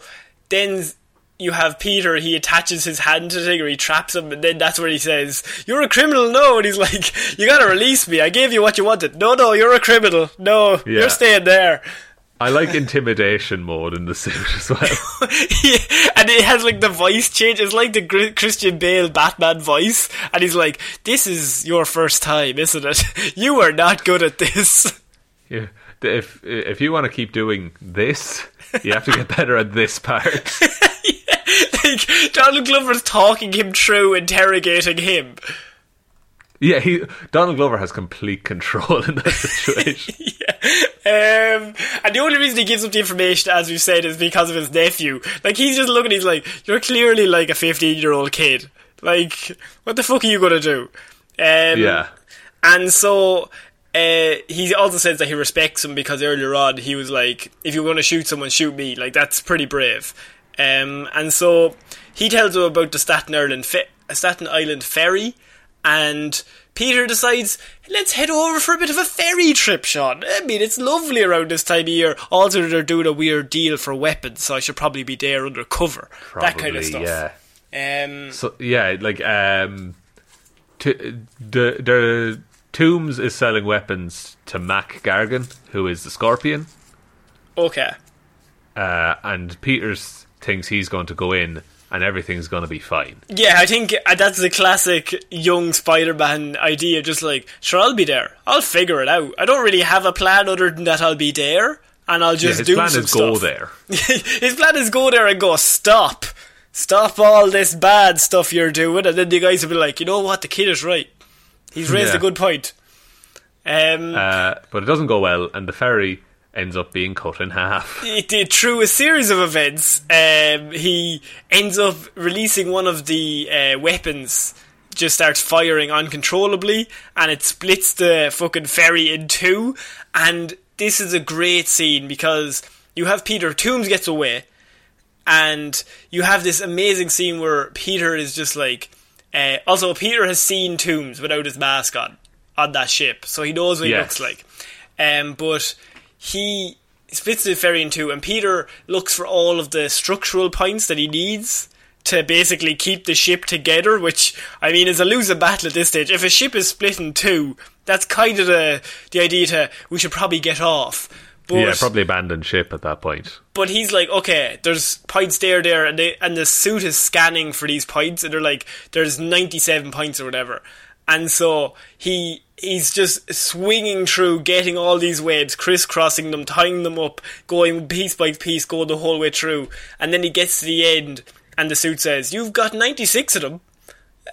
then you have Peter. He attaches his hand to the thing, or he traps him, and then that's where he says, "You're a criminal." No, and he's like, "You gotta release me. I gave you what you wanted." No, no, you're a criminal. No, Yeah. you're staying there. I like intimidation mode in the suit as well. <laughs> Yeah, and it has like the voice change. It's like the Gr- Christian Bale Batman voice, and he's like, "This is your first time, isn't it? <laughs> You are not good at this." Yeah. If if you want to keep doing this, you have to get better at this part. <laughs> like Donald Glover's talking him through, interrogating him. Yeah, he Donald Glover has complete control in that <laughs> situation. Um, and the only reason he gives up the information, as we've said, is because of his nephew. Like he's just looking, he's like, "You're clearly like a 15 year old kid. Like, what the fuck are you gonna do?" Um, yeah. And so uh, he also says that he respects him because earlier on he was like, "If you're going to shoot someone, shoot me." Like that's pretty brave. Um, and so he tells him about the Staten Island fe- Staten Island ferry, and Peter decides, "Let's head over for a bit of a ferry trip, Sean." I mean, it's lovely around this time of year. Also, they're doing a weird deal for weapons, so I should probably be there undercover. that kind of stuff. Yeah. Um, So yeah, like um, t- the the Toomes is selling weapons to Mac Gargan, who is the Scorpion, okay. uh, and Peters thinks he's going to go in and everything's going to be fine. Yeah, I think uh, that's the classic young Spider-Man idea. Just like, sure, I'll be there. I'll figure it out. I don't really have a plan other than that I'll be there, and I'll just Yeah, his do plan some is go stuff. there. <laughs> his plan is go there and go stop, stop all this bad stuff you're doing, and then the guys will be like, you know what, the kid is right. He's raised Yeah. a good point. Um, Uh, but it doesn't go well, and the ferry ends up being cut in half. <laughs> it did through a series of events. Um, he ends up releasing one of the uh, weapons, just starts firing uncontrollably, and it splits the fucking ferry in two. And this is a great scene because you have Peter Toomes gets away, and you have this amazing scene where Peter is just like. Uh, also, Peter has seen Toomes without his mask on on that ship, so he knows what Yes. he looks like. Um, but he splits the ferry in two, and Peter looks for all of the structural points that he needs to basically keep the ship together. Which I mean is a losing battle at this stage. If a ship is split in two, that's kind of the the idea to we should probably get off. But, yeah, probably abandon ship at that point. but he's like, okay, there's points there, there, and they, and the suit is scanning for these points, and they're like, there's 97 points or whatever, and so he he's just swinging through, getting all these waves, crisscrossing them, tying them up, going piece by piece, going the whole way through, and then he gets to the end, and the suit says, "You've got 96 of them,"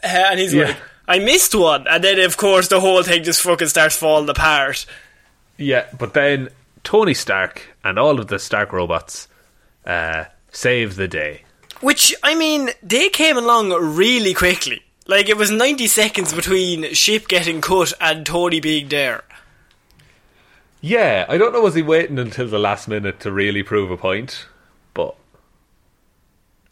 uh, and he's Yeah. like, "I missed one," and then of course the whole thing just fucking starts falling apart. Yeah, but then Tony Stark and all of the Stark robots uh, save the day. Which, I mean, they came along really quickly. Like, it was 90 seconds between Ship getting cut and Tony being there. Yeah, I don't know was he waiting until the last minute to really prove a point, but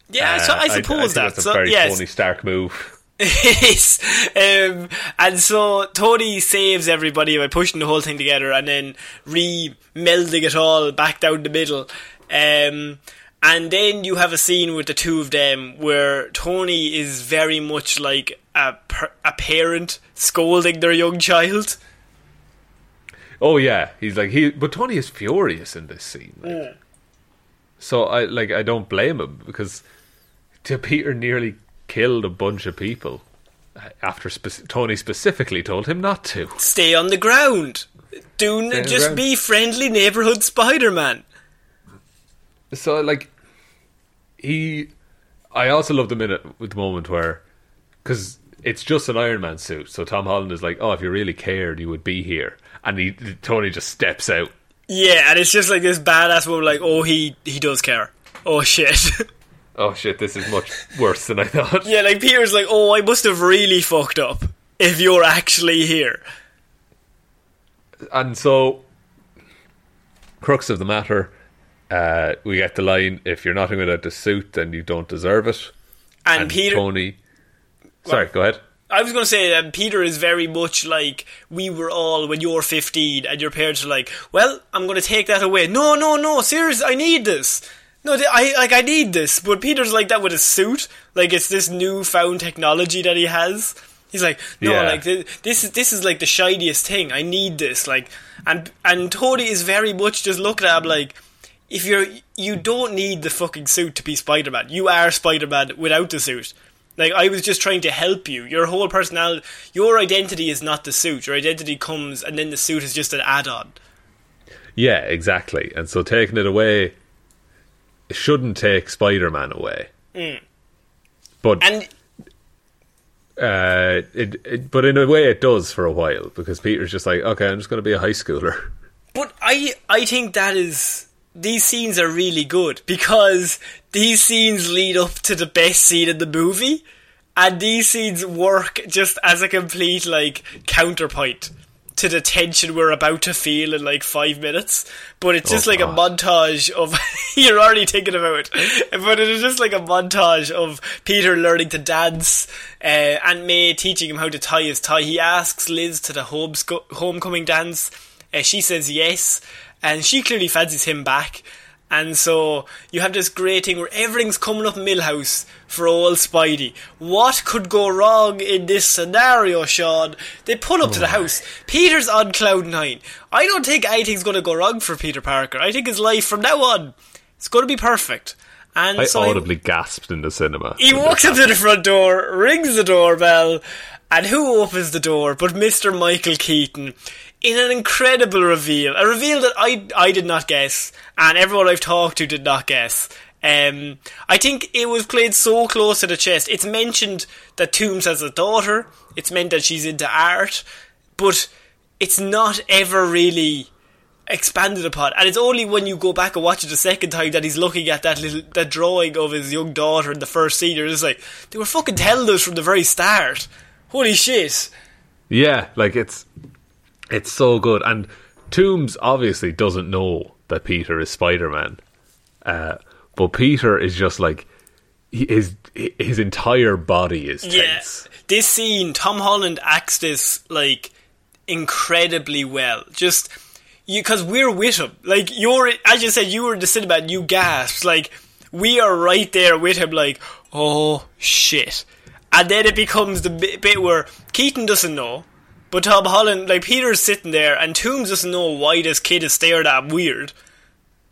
Yeah, so uh, I suppose think that. that's a so, very yes, Tony Stark move. <laughs> <laughs> Um, and so Tony saves everybody by pushing the whole thing together and then re-melding it all back down the middle. Um, and then you have a scene with the two of them where Tony is very much like a, per- a parent scolding their young child. Oh yeah, he's like he, but Tony is furious in this scene. Like. So I like I don't blame him because to <laughs> Peter nearly killed a bunch of people uh, after spec- Tony specifically told him not to. stay on the ground. Do n- Stay on the just ground. be friendly neighborhood Spider-Man. So like he, I also love the minute with the moment where because it's just an Iron Man suit. So Tom Holland is like, oh, if you really cared, you would be here, and he Tony just steps out. Yeah, and it's just like this badass woman, like, oh, he he does care. Oh shit. <laughs> Oh shit, this is much worse than I thought. yeah, like Peter's like, oh, I must have really fucked up if you're actually here. and so crux of the matter uh, we get the line if you're nothing without the suit then you don't deserve it And, Peter, tony sorry go ahead I was going to say that Peter is very much like we were all when you're 15 and your parents are like, well, I'm going to take that away. No, no, no, seriously, I need this. No, I like I need this. But Peter's like that with his suit, like it's this newfound technology that he has. He's like, no, Yeah. like this is this is like the shiniest thing. I need this. Like, and and Tony is very much just looking at him like, if you're you don't need the fucking suit to be Spider Man. You are Spider Man without the suit. Like I was just trying to help you. Your whole personality, your identity is not the suit. Your identity comes, and then the suit is just an add-on. yeah exactly and so taking it away shouldn't take spider-man away but Mm. And uh, it, it but in a way it does for a while because peter's just like okay i'm just going to be a high schooler But I I think that is these scenes are really good because these scenes lead up to the best scene in the movie and these scenes work just as a complete like counterpoint to the tension we're about to feel in like five minutes. But it's just Oh, like a montage of <laughs> you're already thinking about it. But it is just like a montage of Peter learning to dance, uh, Aunt May teaching him how to tie his tie. He asks Liz to the homesco- homecoming dance. Uh, she says yes, and she clearly fancies him back. And so you have this great thing where everything's coming up Milhouse for old Spidey. What could go wrong in this scenario, Sean? They pull up to the oh house. Peter's on cloud nine. I don't think anything's going to go wrong for Peter Parker. I think his life from now on is going to be perfect. And i so he- audibly gasped in the cinema he walks up to the front door, rings the doorbell, and who opens the door but Mr. Michael Keaton in an incredible reveal. A reveal that I I did not guess, and everyone I've talked to did not guess. Um, I think it was played so close to the chest. It's mentioned that Toomes has a daughter. It's meant that she's into art, but it's not ever really expanded upon. And it's only when you go back and watch it the second time that he's looking at that little that drawing of his young daughter in the first scene. You're just like, they were fucking telling us from the very start. Holy shit! Yeah, like it's it's so good, and Toomes obviously doesn't know that Peter is Spider Man, uh, but Peter is just like his his entire body is Yeah, tense. this scene, Tom Holland acts this like incredibly well. Just because we're with him. Like you're, as you said, you were in the cinema and you gasped. Like we are right there with him. Like oh shit, and then it becomes the bit where Keaton doesn't know, but Tom Holland, like Peter's sitting there, and Toomes doesn't know why this kid is stared at weird,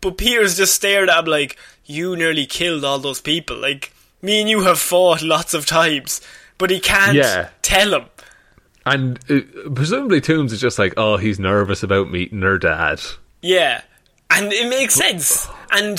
but Peter's just stared at him like you nearly killed all those people. Like me and you have fought lots of times, but he can't Yeah. tell him. And uh, presumably Toomes is just like, oh, he's nervous about meeting her dad. Yeah, and it makes sense. And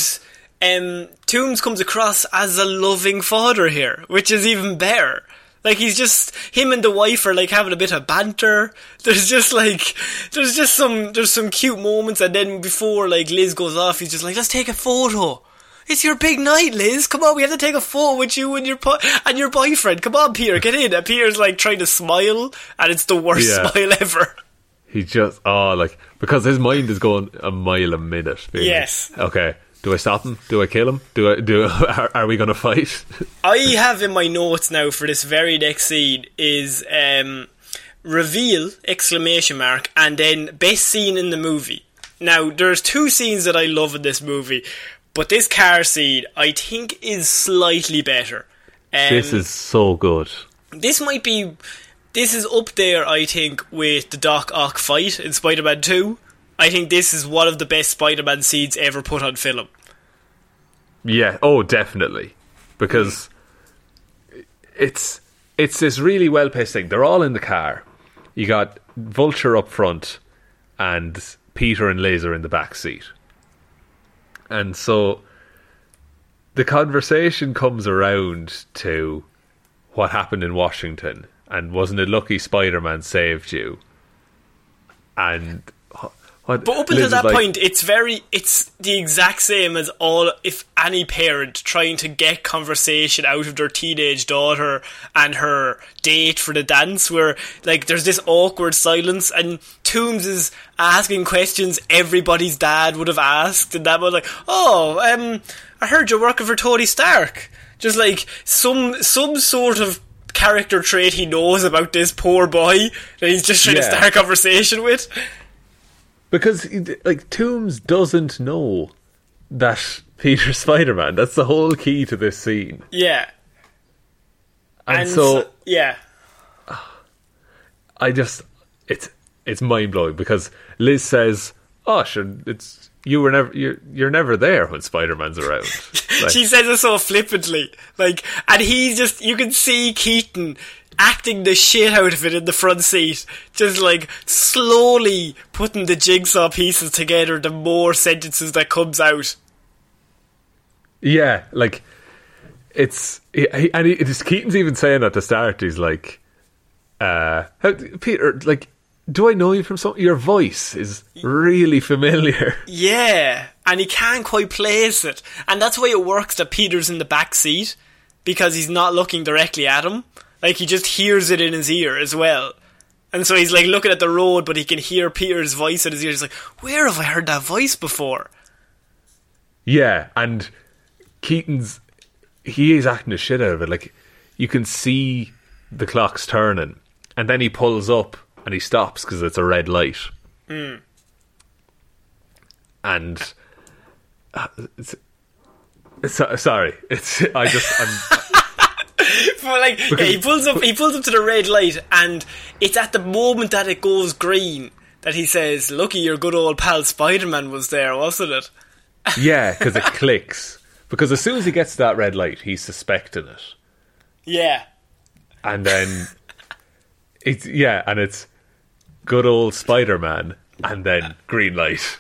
um, Toomes comes across as a loving father here, which is even better. Like he's just him and the wife are like having a bit of banter. <laughs> There's just like there's just some there's some cute moments, and then before like Liz goes off, he's just like, "Let's take a photo." It's your big night, Liz. Come on, we have to take a photo with you and your po- and your boyfriend. Come on, Peter, get in. And Peter's like trying to smile, and it's the worst Yeah. <laughs> smile ever. He just, oh, like, because his mind is going a mile a minute. Yes. okay, do I stop him? Do I kill him? Do I, do, <laughs> are, are we going to fight? <laughs> I have in my notes now for this very next scene is um, reveal exclamation mark and then best scene in the movie. Now there's two scenes that I love in this movie, but this car scene I think is slightly better. Um, this is so good. this might be this is up there I think with the Doc Ock fight in Spider-Man 2. I think this is one of the best Spider-Man scenes ever put on film. Yeah, oh, definitely. Because it's it's this really well paced thing. They're all in the car. You got Vulture up front, and Peter and Laser in the back seat. And so the conversation comes around to what happened in Washington, and wasn't it lucky Spider Man saved you? And what, But up until that like- point, it's very, it's the exact same as all, if any parent trying to get conversation out of their teenage daughter and her date for the dance, where, like, there's this awkward silence, and Toomes is asking questions everybody's dad would have asked, and that was like, oh, um, I heard you're working for Tony Stark. Just like, some, some sort of character trait he knows about this poor boy that he's just trying to start a conversation with. Because like Toomes doesn't know that <laughs> Peter's Spider Man. That's the whole key to this scene. Yeah. And, so yeah, I just it's it's mind blowing because Liz says, "Oh, sure, it's you were never you're you're never there when Spider Man's around." <laughs> Like, she says it so flippantly, like, and he's just you can see Keaton acting the shit out of it in the front seat, just like slowly putting the jigsaw pieces together. The more sentences that comes out, yeah, like it's he, he- and he, it's Keaton's even saying at the start. He's like, uh, how, "Peter, like." Do I know you from something? Your voice is really familiar. <laughs> yeah, and he can't quite place it, and that's why it works that Peter's in the back seat because he's not looking directly at him, like he just hears it in his ear as well. And so he's like looking at the road, but he can hear Peter's voice in his ear. He's like, "Where have I heard that voice before?" Yeah, and Keaton's he is acting the shit out of it. Like you can see the clock's turning, and then he pulls up and he stops because it's a red light. And uh, it's, so, sorry, it's I just I'm, <laughs> But like, yeah, he pulls up, he pulls up to the red light, and it's at the moment that it goes green that he says, "Lucky your good old pal Spider-Man was there, wasn't it?" <laughs> yeah because it clicks because as soon as he gets to that red light, he's suspecting it. Yeah, and then it's yeah, and it's good old Spider Man, and then green light.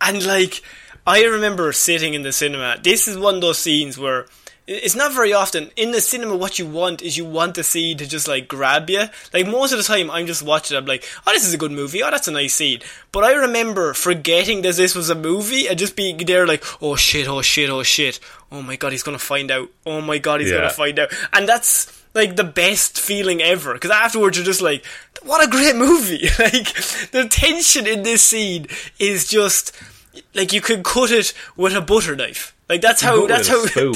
and like, I remember sitting in the cinema. This is one of those scenes where. It's not very often in the cinema. What you want is you want the scene to just like grab you. Like most of the time, I'm just watching. I'm like, oh, this is a good movie. Oh, that's a nice scene. But I remember forgetting that this was a movie and just being there, like, oh shit, oh shit, oh shit. Oh my god, he's gonna find out. Oh my god, he's Yeah. gonna find out. And that's like the best feeling ever. Because afterwards, you're just like, what a great movie. <laughs> like the tension in this scene is just like you could cut it with a butter knife. Like that's how. That's how. <laughs>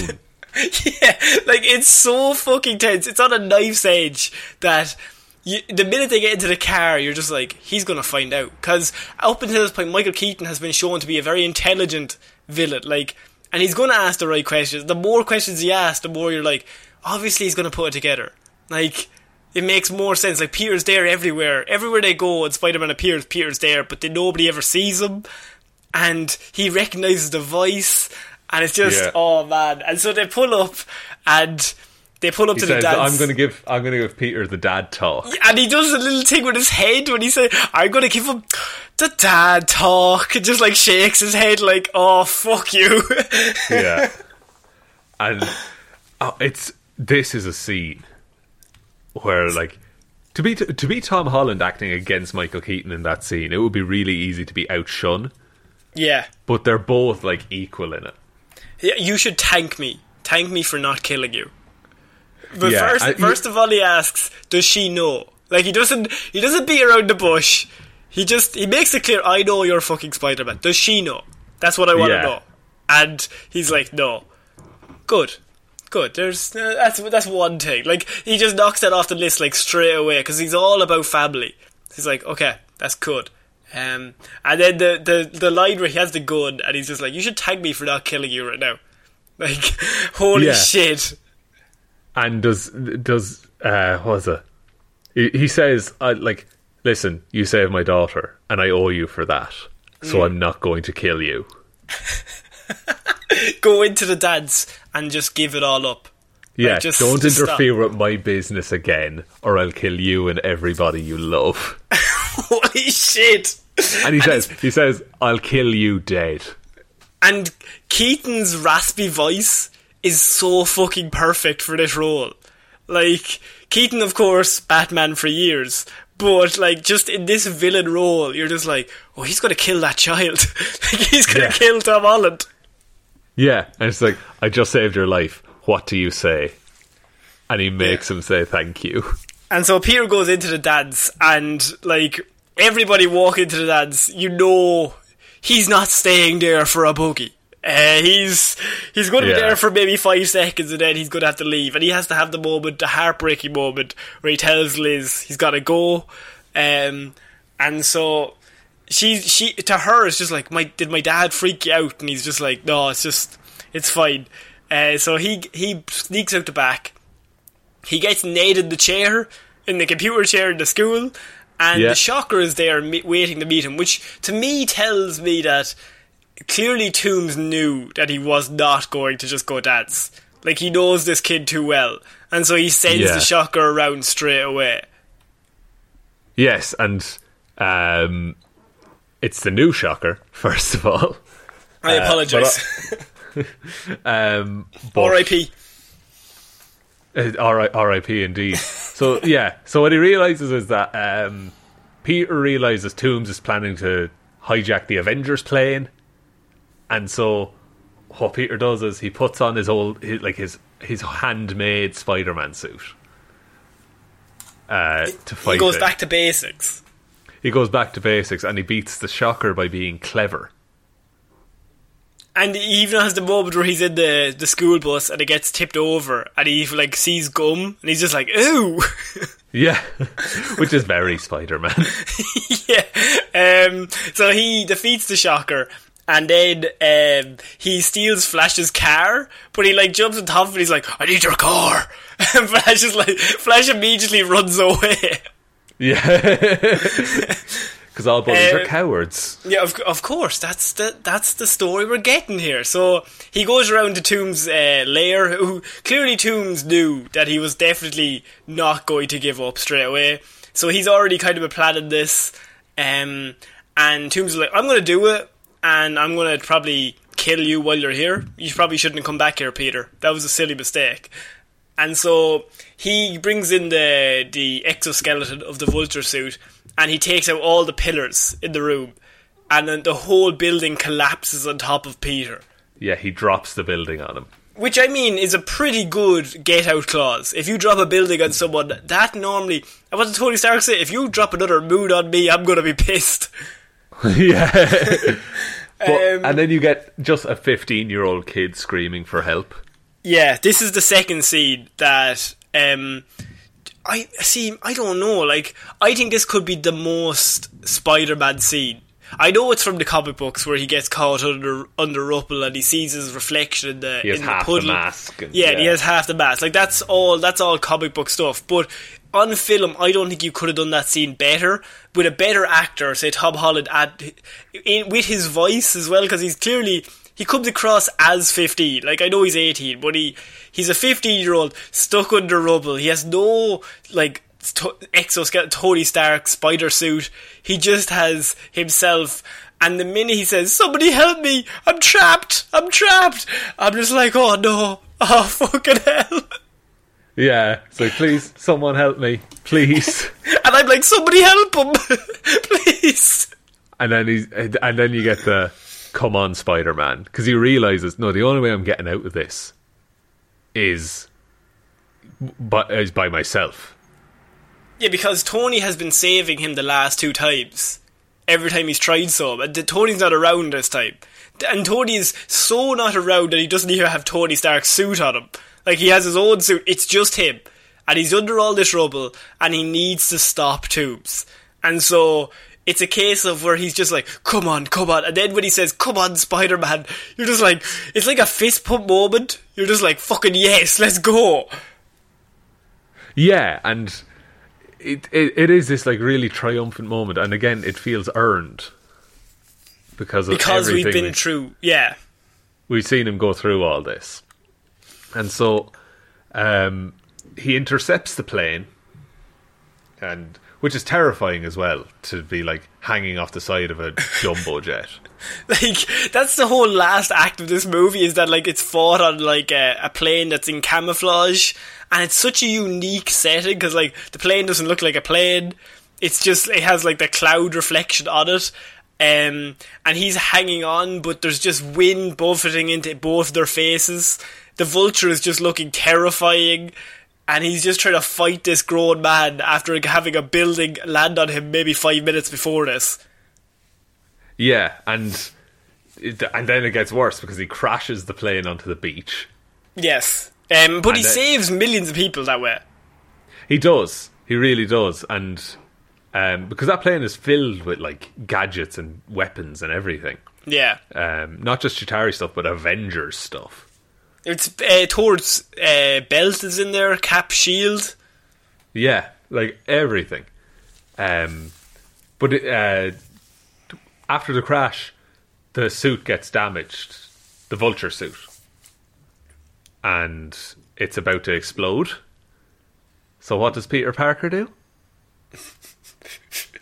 <laughs> yeah, like it's so fucking tense. It's on a knife's edge that you, the minute they get into the car, you're just like, he's going to find out. Because up until this point, Michael Keaton has been shown to be a very intelligent villain. Like, and he's going to ask the right questions. The more questions he asks, the more you're like, obviously he's going to put it together. Like, it makes more sense. Like, Peter's there everywhere. Everywhere they go and Spider Man appears, Peter's there, but then nobody ever sees him. And he recognizes the voice. And it's just, Yeah. oh man. And so they pull up and they pull up He to the says, dance. "I'm going to give I'm going to give Peter the dad talk." And he does a little thing with his head when he says, I'm gonna give him the dad talk. And just like shakes his head like, oh, fuck you. yeah. <laughs> And oh, it's this is a scene where like to be to be Tom Holland acting against Michael Keaton in that scene, it would be really easy to be outshone. yeah. But they're both like equal in it. You should thank me. Thank me for not killing you. But Yeah, first, I- first of all, he asks, does she know? Like, he doesn't, he doesn't beat around the bush. He just, he makes it clear, I know you're fucking Spider-Man. Does she know? That's what I want to Yeah. know. And he's like, no. Good. Good. There's uh, that's that's one thing. Like he just knocks that off the list like straight away because he's all about family. He's like, okay, that's good. Um, and then the, the the line where he has the gun and he's just like, you should thank me for not killing you right now. <laughs> Like, holy Yeah. shit. And does does uh what was it? He, he says, I, like, listen, you saved my daughter, and I owe you for that. So Mm. I'm not going to kill you. <laughs> Go into the dance and just give it all up. Yeah, Like, just- don't stop. interfere with my business again, or I'll kill you and everybody you love. <laughs> <laughs> Holy shit. And he says, he says, I'll kill you dead. And Keaton's raspy voice is so fucking perfect for this role. Like, Keaton, of course, Batman for years. But, like, just in this villain role, you're just like, oh, he's gonna kill that child. <laughs> like, he's gonna Yeah. kill Tom Holland. Yeah, and it's like, I just saved your life. What do you say? And he makes him say thank you. And so Peter goes into the dance, and, like, everybody walk into the dance, you know he's not staying there for a boogie. Uh, he's he's going to be there for maybe five seconds and then he's going to have to leave. And he has to have the moment, the heartbreaking moment, where he tells Liz he's got to go. Um, and so she she to her it's just like my did my dad freak you out? And he's just like no, it's just it's fine. Uh, so he he sneaks out the back. He gets Nate in the chair, in the computer chair in the school, and Yeah. the shocker is there me- waiting to meet him, which to me tells me that clearly Toomes knew that he was not going to just go dance. Like he knows this kid too well, and so he sends Yeah. the shocker around straight away. Yes, and um, it's the new shocker, <laughs> first of all. I Uh, apologise. <laughs> Um, but- R.I.P. <laughs> R.I.P. Indeed. So yeah. So what he realizes is that um, Peter realizes Toomes is planning to hijack the Avengers plane, and so what Peter does is he puts on his old his, like his his handmade Spider-Man suit uh, to fight. He goes it. back to basics. He goes back to basics, and he beats the Shocker by being clever. And he even has the moment where he's in the, the school bus and it gets tipped over and he like sees gum and he's just like, ooh. <laughs> Yeah, <laughs> which is very Spider-Man. <laughs> yeah. Um, so he defeats the shocker and then um, he steals Flash's car, but he like jumps on top of it. And he's like, "I need your car," and Flash is like, Flash immediately runs away. yeah, because all bullies Uh, are cowards. Yeah, of, of course. That's the that's the story we're getting here. So he goes around to Toomes' uh, lair, who clearly Toomes knew that he was definitely not going to give up straight away. So he's already kind of planning this. Um, and Toomes is like, "I'm going to do it, and I'm going to probably kill you while you're here. You probably shouldn't have come back here, Peter. That was a silly mistake." And so he brings in the the exoskeleton of the vulture suit and he takes out all the pillars in the room and then the whole building collapses on top of Peter. Yeah, he drops the building on him. Which I mean is a pretty good get out clause. If you drop a building on someone, that normally. I did Tony Stark say? If you drop another moon on me, I'm gonna be pissed. <laughs> yeah. <laughs> But, Um, and then you get just a 15 year old kid screaming for help. Yeah, this is the second scene that um I see. I don't know. Like, I think this could be the most Spider-Man scene. I know it's from the comic books where he gets caught under under rubble and he sees his reflection in the He has in half the the mask and- yeah, and he has half the mask. Like that's all. That's all comic book stuff. But on film, I don't think you could have done that scene better with a better actor, say Tom Holland, at in, with his voice as well, because he's clearly he comes across as fifteen. Like I know he's eighteen, but he he's a fifteen year old stuck under rubble. He has no like to- exoskeleton, Tony Stark spider suit. He just has himself. And the minute he says, "Somebody help me! I'm trapped! I'm trapped!" I'm just like, "Oh no! Oh <laughs> fucking hell!" Yeah, So please, someone help me, please. <laughs> <laughs> And I'm like, "Somebody help him, please!" and then he's, and then you get the come on, Spider Man, because he realizes no, the only way I'm getting out of this is, but is by myself. Yeah, because Tony has been saving him the last two times. Every time he's tried so, and Tony's not around this time. And Tony is so not around that he doesn't even have Tony Stark's suit on him. Like he has his own suit. It's just him, and he's under all this rubble, and he needs to stop Toomes. And so it's a case of where he's just like, "Come on, come on," and then when he says, "Come on, Spider Man," you're just like, it's like a fist pump moment. You're just like, "Fucking yes, let's go." Yeah, and it, it it is this like really triumphant moment, and again, it feels earned because of Because we've been we- through, yeah. we've seen him go through all this, and so um, he intercepts the plane, and which is terrifying as well to be like hanging off the side of a jumbo <laughs> jet. like that's the whole last act of this movie is that like it's fought on like a, a plane that's in camouflage and it's such a unique setting because like the plane doesn't look like a plane. It's just it has like the cloud reflection on it um, and he's hanging on but there's just wind buffeting into both their faces. The vulture is just looking terrifying and he's just trying to fight this grown man after having a building land on him maybe five minutes before this Yeah, and it, and then it gets worse because he crashes the plane onto the beach. Yes. Um, but And he then- saves millions of people that way. He does. He really does. And um, because that plane is filled with like gadgets and weapons and everything. Yeah. Um, not just Chitauri stuff, but Avengers stuff. It's uh, towards uh, belt is in there, cap shield. Yeah, like everything. Um, but it, uh, after the crash, the suit gets damaged, the vulture suit, and it's about to explode. So what does Peter Parker do? <laughs>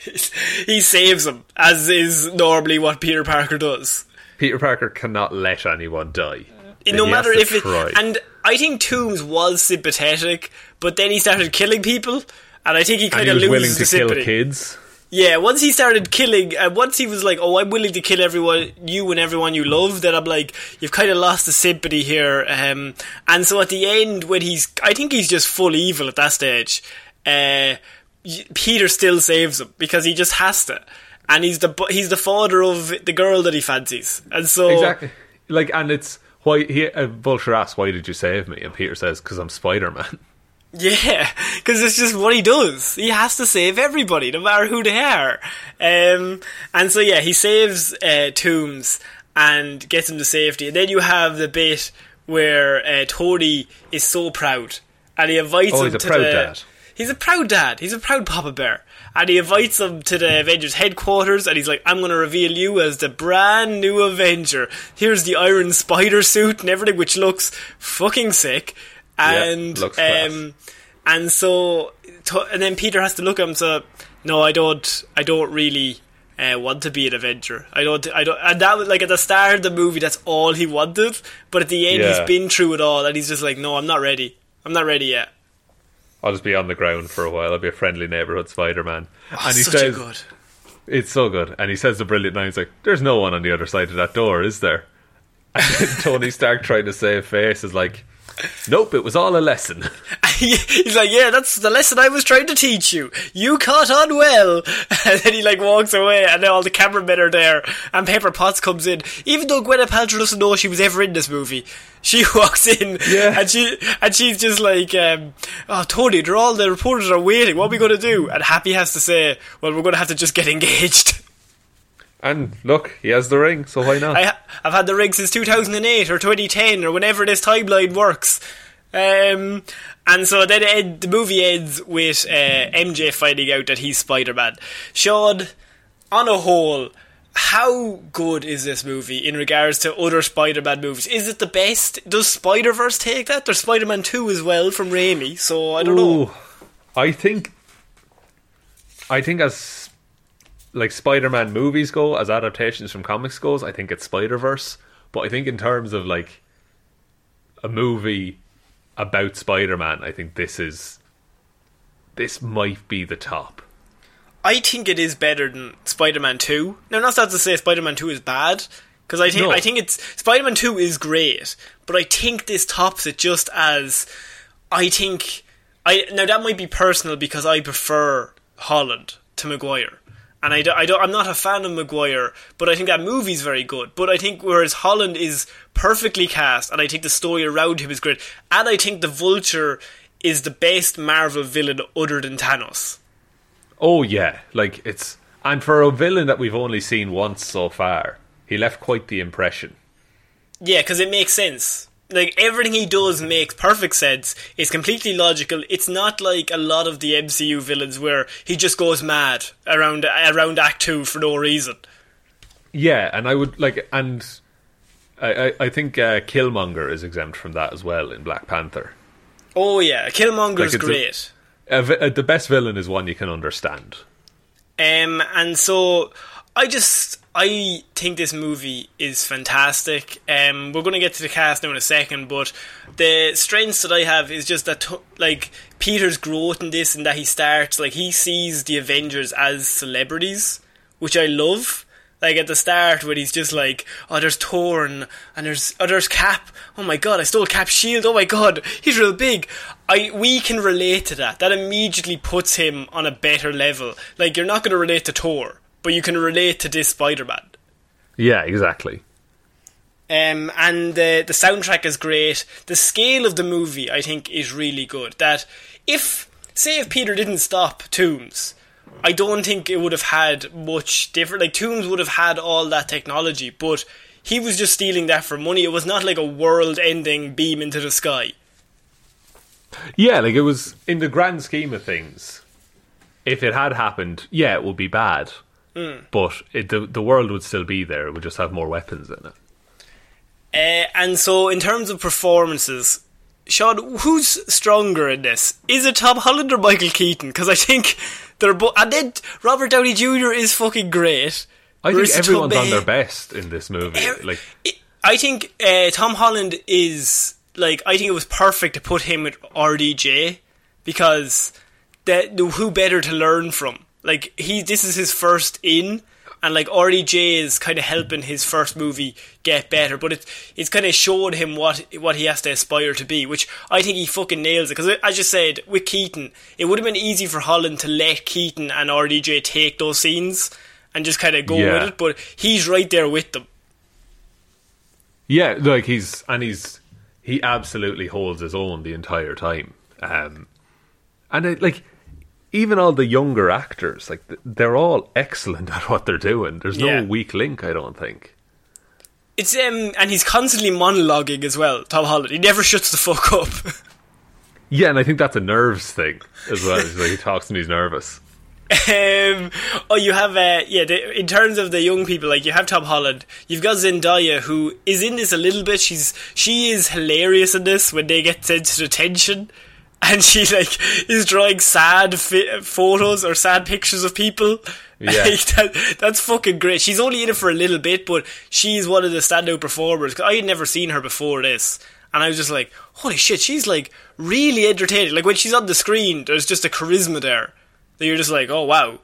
he saves him, as is normally what Peter Parker does. Peter Parker cannot let anyone die. And no he matter if it. try. And I think Toomes was sympathetic, but then he started killing people, and I think he kind he of was loses willing the to kill sympathy. kids. Yeah, once he started killing, and once he was like, "Oh, I'm willing to kill everyone, you and everyone you love," then I'm like, "You've kind of lost the sympathy here." Um, and so at the end, when he's, I think he's just full evil at that stage. Uh, Peter still saves him because he just has to, and he's the bu- he's the father of the girl that he fancies, and so Exactly. Like, and it's why he uh, Vulture asks, "Why did you save me?" And Peter says, "Because I'm Spider Man." <laughs> Yeah, because it's just what he does. He has to save everybody, no matter who they are. Um, and so yeah, he saves uh, Toomes and gets him to safety. And then you have the bit where uh, Tony is so proud, and he invites Oh, him he's a to proud the. dad. He's a proud dad. He's a proud Papa Bear. And he invites him to the Avengers headquarters and he's like, I'm going to reveal you as the brand new Avenger. Here's the Iron Spider suit and everything, which looks fucking sick. Yeah, And, looks class. um, and so, and then Peter has to look at him. So, no, I don't. I don't really uh, want to be an Avenger. I don't. I don't. And that was like at the start of the movie, that's all he wanted. But at the end, Yeah. he's been through it all, and he's just like, no, I'm not ready. I'm not ready yet. I'll just be on the ground for a while. I'll be a friendly neighborhood Spider Man. Oh, and he such a says, good. "It's so good." And he says the brilliant line. He's like, "There's no one on the other side of that door, is there?" <laughs> And Tony Stark trying to save face is like, "Nope, it was all a lesson." <laughs> <laughs> he's like, yeah, that's the lesson I was trying to teach you. You caught on well. <laughs> And then he like walks away, and then all the cameramen are there, and Pepper Potts comes in. Even though Gwyneth Paltrow doesn't know she was ever in this movie, <laughs> she walks in, Yeah. and she and she's just like, um, "Oh, Tony, they're all the reporters are waiting. What are we going to do?" And Happy has to say, "Well, we're going to have to just get engaged." And look, he has the ring, so why not? I ha- I've had the ring since 2008 or 2010 or whenever this timeline works. Um, and so then the movie ends with uh, MJ finding out that he's Spider Man. Sean, on a whole, how good is this movie in regards to other Spider Man movies? Is it the best? Does Spider Verse take that? There's Spider Man 2 as well from Raimi, so I don't know. I think, I think as like Spider-Man movies go, as adaptations from comics goes, I think it's Spider Verse. But I think in terms of like a movie about Spider-Man, I think this is this might be the top. I think it is better than Spider-Man 2. Now, not that to say Spider-Man 2 is bad, because I think No. I think it's Spider-Man 2 is great, but I think this tops it just as I think I now that might be personal because I prefer Holland to Maguire. And I, do, I don't, I'm not a fan of Maguire, but I think that movie's very good. But I think whereas Holland is perfectly cast, and I think the story around him is great, and I think the Vulture is the best Marvel villain other than Thanos. Oh yeah, like it's and for a villain that we've only seen once so far, he left quite the impression. Yeah, because it makes sense. Like everything he does makes perfect sense. It's completely logical. It's not like a lot of the MCU villains where he just goes mad around around Act Two for no reason. Yeah, and I would like, and I I, I think uh, Killmonger is exempt from that as well in Black Panther. Oh yeah, Killmonger's Like, it's a- great. A uh, the best villain is one you can understand. Um, and so I just I think this movie is fantastic. Um, we're going to get to the cast now in a second, but the strengths that I have is just that t- like Peter's growth in this, and that he starts like he sees the Avengers as celebrities, which I love. Like at the start, when he's just like, "Oh, there's Torn and there's oh, there's Cap. Oh my god, I stole Cap's shield. Oh my god, he's real big." I we can relate to that. That immediately puts him on a better level. Like you're not going to relate to Thor, but you can relate to this Spider-Man. Yeah, exactly. Um, and the the soundtrack is great. The scale of the movie, I think, is really good. That if say if Peter didn't stop Toomes, I don't think it would have had much different. Like Toomes would have had all that technology, but he was just stealing that for money. It was not like a world-ending beam into the sky. Yeah, like it was in the grand scheme of things. If it had happened, yeah, it would be bad, but it, the the world would still be there. It would just have more weapons in it. Uh, and so, in terms of performances, Sean, who's stronger in this? Is it Tom Holland or Michael Keaton? Because I think they're both. And then Robert Downey Jr. is fucking great. I think everyone's on their best in this movie. Ev- like, I think uh, Tom Holland is like I think it was perfect to put him with RDJ because that who better to learn from? Like he, this is his first in, and like RDJ is kind of helping his first movie get better, but it's it's kind of showing him what what he has to aspire to be, which I think he fucking nails it. Because I just said with Keaton, it would have been easy for Holland to let Keaton and RDJ take those scenes and just kind of go Yeah. with it, but he's right there with them. yeah, like he's and he's he absolutely holds his own the entire time. Um, and it, like even all the younger actors, like they're all excellent <laughs> at what they're doing. There's no Yeah. weak link, I don't think. It's um, and he's constantly monologuing as well. Tom Holland, he never shuts the fuck up. <laughs> Yeah, and I think that's a nerves thing as well. Like he talks and he's nervous. um, oh, you have uh, yeah. The, in terms of the young people, like you have Tom Holland, you've got Zendaya who is in this a little bit. She's she is hilarious in this when they get sent to detention, and she like is drawing sad fi- photos or sad pictures of people. <laughs> Yeah. Like, that, that's fucking great. She's only in it for a little bit, but she's one of the standout performers. I had never seen her before this, and I was just like, holy shit, she's like really entertaining. Like when she's on the screen, there's just a charisma there that you're just like, oh wow.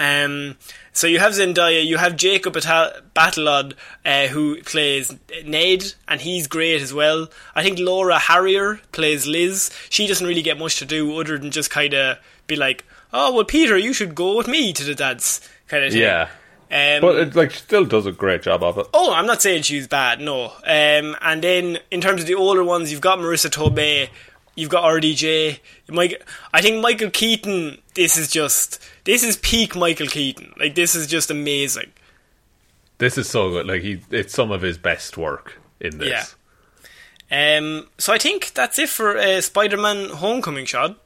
Um, so you have Zendaya, you have Jacob Batal- Batalon, uh, who plays Ned, and he's great as well. I think Laura Harrier plays Liz. She doesn't really get much to do other than just kind of be like, "Oh well, Peter, you should go with me to the dance," kind of thing. Yeah. Um, But it like still does a great job of it. Oh, I'm not saying she's bad, no. Um, and then in terms of the older ones, you've got Marisa Tomei, you've got RDJ. Mike, I think Michael Keaton. This is just this is peak Michael Keaton. Like this is just amazing. This is so good. Like he, it's some of his best work in this. Yeah. Um, so I think that's it for uh, Spider-Man: Homecoming, Sean.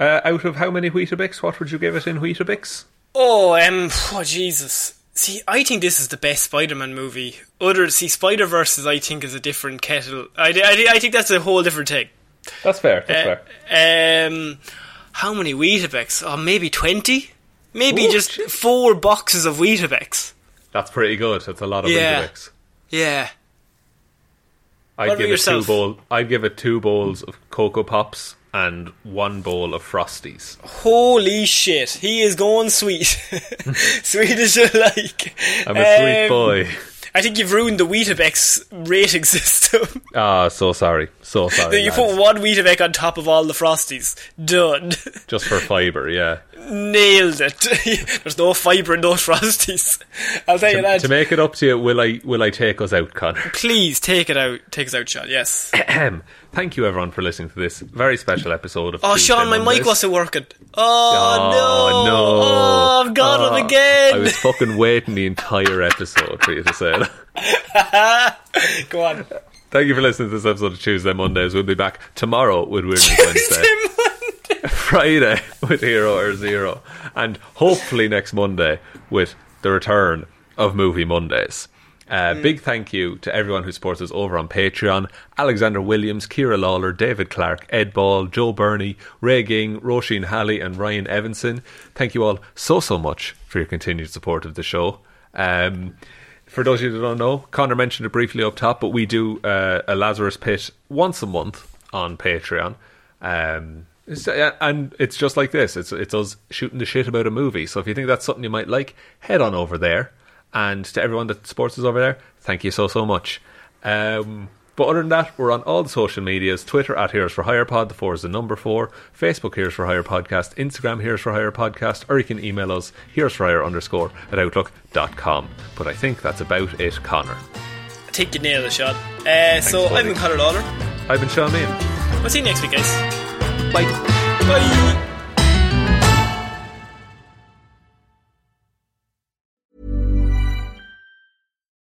Uh, out of how many Weetabix, what would you give it in Weetabix? Oh, um, oh Jesus. See, I think this is the best Spider-Man movie. Other, see, Spider Verse, I think, is a different kettle. I, I, I think that's a whole different thing. That's fair. That's Uh, fair. Um, how many Weetabix? Oh, maybe twenty. Maybe Oh, just shit. four boxes of Weetabix. That's pretty good. That's a lot of Yeah. Weetabix. Yeah. I'd What give it yourself? two bowl. I'd give it two bowls of Coco Pops and one bowl of Frosties. Holy shit, he is going sweet. <laughs> sweet as you like. I'm a sweet Um, boy. I think you've ruined the Weetabix rating <laughs> system. Ah, so sorry. So <laughs> sorry. you lads. put one Weetabix on top of all the Frosties. Done. <laughs> Just for fibre, yeah. Nailed it. There's no fibre in those Frosties. I'll tell you To, that. to make it up to you, will I will I take us out, Connor? Please take it out. Take us out, Sean. Yes. <clears throat> Thank you, everyone, for listening to this very special episode of. Oh, Tuesday Sean, my mic wasn't working. Oh, Oh, no. no. Oh, I've got him ah, again. I was fucking waiting the entire episode for you to say that. <laughs> Go on. Thank you for listening to this episode of Tuesday Mondays. We'll be back tomorrow with Weirdness <laughs> Wednesday. <laughs> Friday with Hero or Zero, and hopefully next Monday with the return of Movie Mondays. Uh, Big thank you to everyone who supports us over on Patreon Alexander Williams, Kira Lawler, David Clark, Ed Ball, Joe Burney, Ray Ging, Roisin Halley, and Ryan Evanson. Thank you all so, so much for your continued support of the show. Um, for those of you that don't know, Connor mentioned it briefly up top, but we do uh, a Lazarus Pit once a month on Patreon. Um, uh, and it's just like this. It's it's us shooting the shit about a movie. So if you think that's something you might like, head on over there. And to everyone that supports us over there, thank you so so much. Um, but other than that, we're on all the social medias: Twitter at Heroes for Hire Pod, the four is the number four. Facebook Heroes for Hire Podcast, Instagram Heroes for Hire Podcast, or you can email us Heroes for Hire underscore at outlook.com. But I think that's about it, Connor. I think you nailed it, Sean. Uh, so, buddy. I've been Conor Lawler. I've been Sean Mean. We'll see you next week, guys. Bye. Bye.